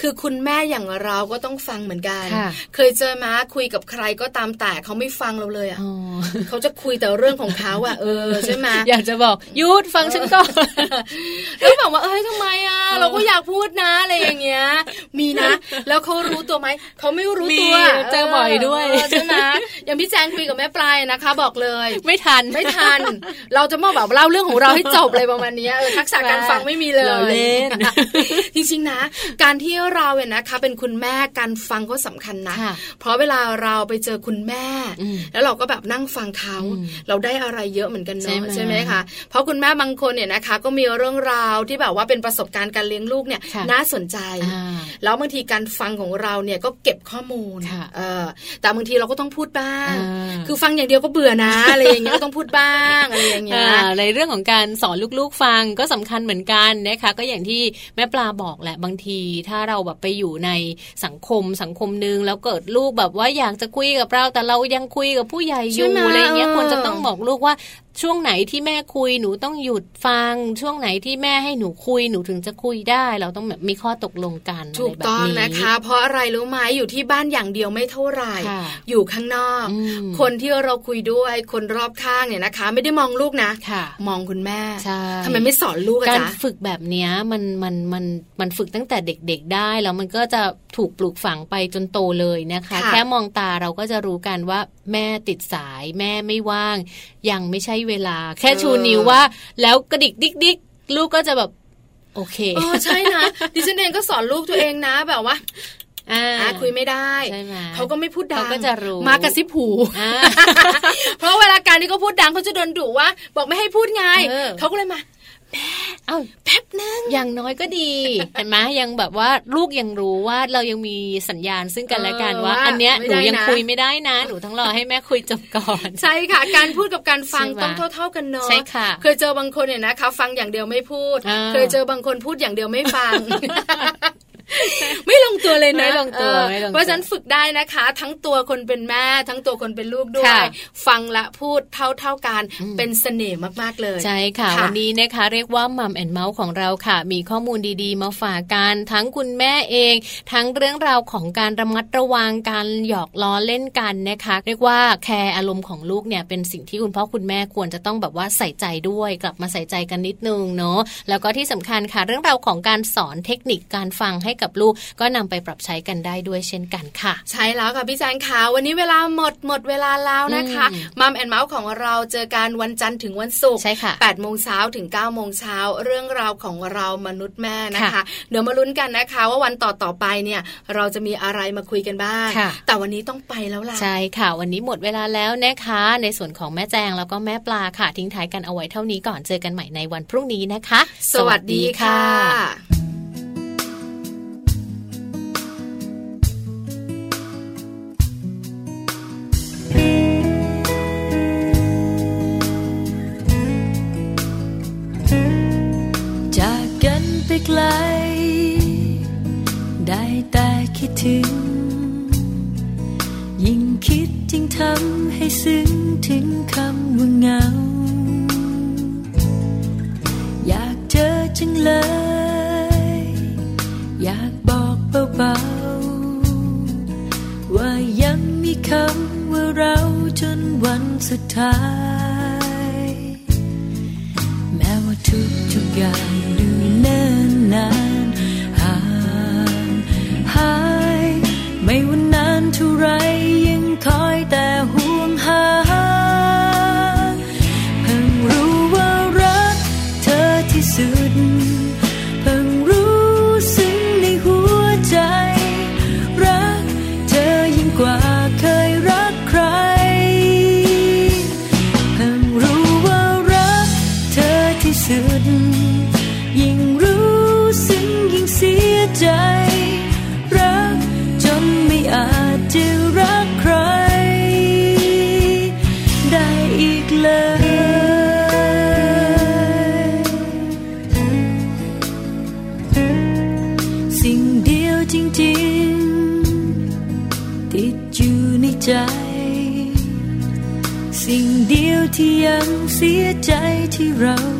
คือคุณแม่อย่างเราก็ต้องฟังเหมือนกัน เคยเจอมาคุยกับใครก็ตามแต่เขาไม่ฟังเราเลยอะเขาจะคุยแต่เรื่องของเขาอะเออใช่ไหมอยากจะบอกยุดฟังฉันก่อนแล้วบอกว่าเอ้ยทำไมอะเราก็อยากพูดนะอะไรอย่างเงี้ย มีนะ แล้วเขารู้ตัวไหมเขาไม่รู้ตัวเจอบ่อยด้วยใช่ไหมอย่างพี่แจงคุยกับแม่ปลายนะคะ บอกเลย ไม่ทันไม่ทัน เราจะมาแบบเล่าเรื่องของเราให้จบเลยประมาณนี้ทักษะการฟังไม่มีเลยจริงๆนะ การที่เราเนี่ยนะคะ เป็นคุณแม่การฟังก็สำคัญนะ เพราะเวลาเราไปเจอคุณแม่ แล้วเราก็แบบนั่งฟังเขาเราได้อะไรเยอะเหมือนกันเนาะใช่ไหมคะเพราะคุณแม่บางคนเนี่ยนะคะ ก็มีเรื่องราวที่แบบว่าเป็นประสบการณ์การเลี้ยงลูกเนี่ยน่าสนใจ แล้วบางทีการฟังของเราเนี่ยก็เก็บข้อมูลแต่บางทีเราก็ต้องพูดบ้าง คือฟังอย่างเดียวก็เบื่อนะอะไรอย่างเงี้ยก็ต้องพูดบ้างอะไรอย่างเงี้ยในเรื่องของการสอนลูกๆฟังก็สำคัญเหมือนกันนะคะก็อย่างที่แม่ปลาบอกแหละบางทีถ้าเราแบบไปอยู่ในสังคมสังคมนึงแล้วเกิดลูกแบบว่าอยากจะคุยกับเรา แต่เรายังคุยกับผู้ใหญ่อยู่อะไรเงี้ยควรจะต้องบอกลูกว่า ช่วงไหนที่แม่คุยหนูต้องหยุดฟัง ช่วงไหนที่แม่ให้หนูคุยหนูถึงจะคุยได้ เราต้องแบบมีข้อตกลงกันถูกต้องนะคะ เพราะอะไรรู้ไหมอยู่ที่บ้านอย่างเดียวไม่เท่าไหร่อยู่ข้างนอก คนที่เราคุยด้วยคนรอบข้างเนี่ยนะคะ ไม่ได้มองลูกนะมองคุณแม่ทำไมไม่สอนลูกการฝึกแบบนี้มันมันมันมันฝึกตั้งแต่เด็กๆได้ แล้วมันก็จะถูกปลูกฝังไปจนโตเลยนะคะ แค่มองตาเราก็จะรู้กันว่าแม่ติดสายแม่ไม่ว่าง ยังไม่ใช่เวลา แค่ชูนิ้วว่า แล้วกระดิกดิกดิกลูกก็จะแบบ โอเคเออใช่นะดิฉันเองก็สอนลูกตัวเองนะแบบว่าคุยไม่ได้เขาก็ไม่พูดดังก็จะรู้มากระซิบหูเพราะเวลาการที่เขาพูดดังเขาจะโดนดุว่า บอกไม่ให้พูดไงเขาก็เลยมา แม่เอาแป๊บนึงอย่างน้อยก็ดีเห็นไหมยังแบบว่าลูกยังรู้ว่าเรายังมีสัญญาณซึ่งกันและกันว่า อันเนี้ยหนูยังคุยไม่ได้นะหนูต้องรอให้แม่คุยจบก่อน ใช่ค่ะ การพูดกับการฟังต้องเท่า ๆกันเนาะใช่ค่ะ เคยเจอบางคนเนี่ยนะคะ ฟังอย่างเดียวไม่พูด เคยเจอบางคนพูดอย่างเดียวไม่ฟัง ไม่ลงตัวเลยนะไม่ลงตัวเพราะฉะนั้นฝึกได้นะคะ ทั้งตัวคนเป็นแม่ ทั้งตัวคนเป็นลูกด้วย ฟังและพูดเท่าเท่ากันเป็นเสน่ห์มากๆเลยใช่ค่ะ วันนี้นะคะเรียกว่ามัมแอนเมาส์ของเราค่ะ มีข้อมูลดีๆ มาฝากกันทั้งคุณแม่เอง ทั้งเรื่องราวของการระมัดระวังการหยอกล้อเล่นกันนะคะ เรียกว่าแคร์อารมณ์ของลูกเนี่ยเป็นสิ่งที่คุณพ่อคุณแม่ควรจะต้องแบบว่าใส่ใจด้วย กลับมาใส่ใจกันนิดนึงเนาะแล้วก็ที่สำคัญค่ะ เรื่องราวของการสอนเทคนิคการฟังให้กับลูก ก็นำไปปรับใช้กันได้ด้วยเช่นกันค่ะ ใช่แล้วค่ะพี่แจงค่ะวันนี้เวลาหมดหมดเวลาแล้วนะคะ Mom and Mouth ของเราเจอกันวันจันทร์ถึงวันศุกร์ใช่ค่ะแปดโมงเช้าถึง9ก้าโมงเช้าเรื่องราวของเรามนุษย์แม่นะคะ เดี๋ยวมาลุ้นกันนะคะ ว่าวันต่อต่อไปเนี่ย เราจะมีอะไรมาคุยกันบ้างแต่วันนี้ต้องไปแล้วล่ะใช่ค่ะ วันนี้หมดเวลาแล้วนะคะ ในส่วนของแม่แจงแล้วก็แม่ปลาค่ะ ทิ้งท้ายกันเอาไว้เท่านี้ก่อนเจอกันใหม่ในวันพรุ่งนี้นะคะ สวัสดีค่ะ ถึง ยิ่งคิดยิ่งทำให้ซึ้งถึงคำว่าเหงา อยากเจอจังเลย อยากบอกเบาๆ ว่ายังมีคำว่าเราจนวันสุดท้าย แม้ว่าทุกทุกอย่างดูเนิ่นนาน สียใจที่เรา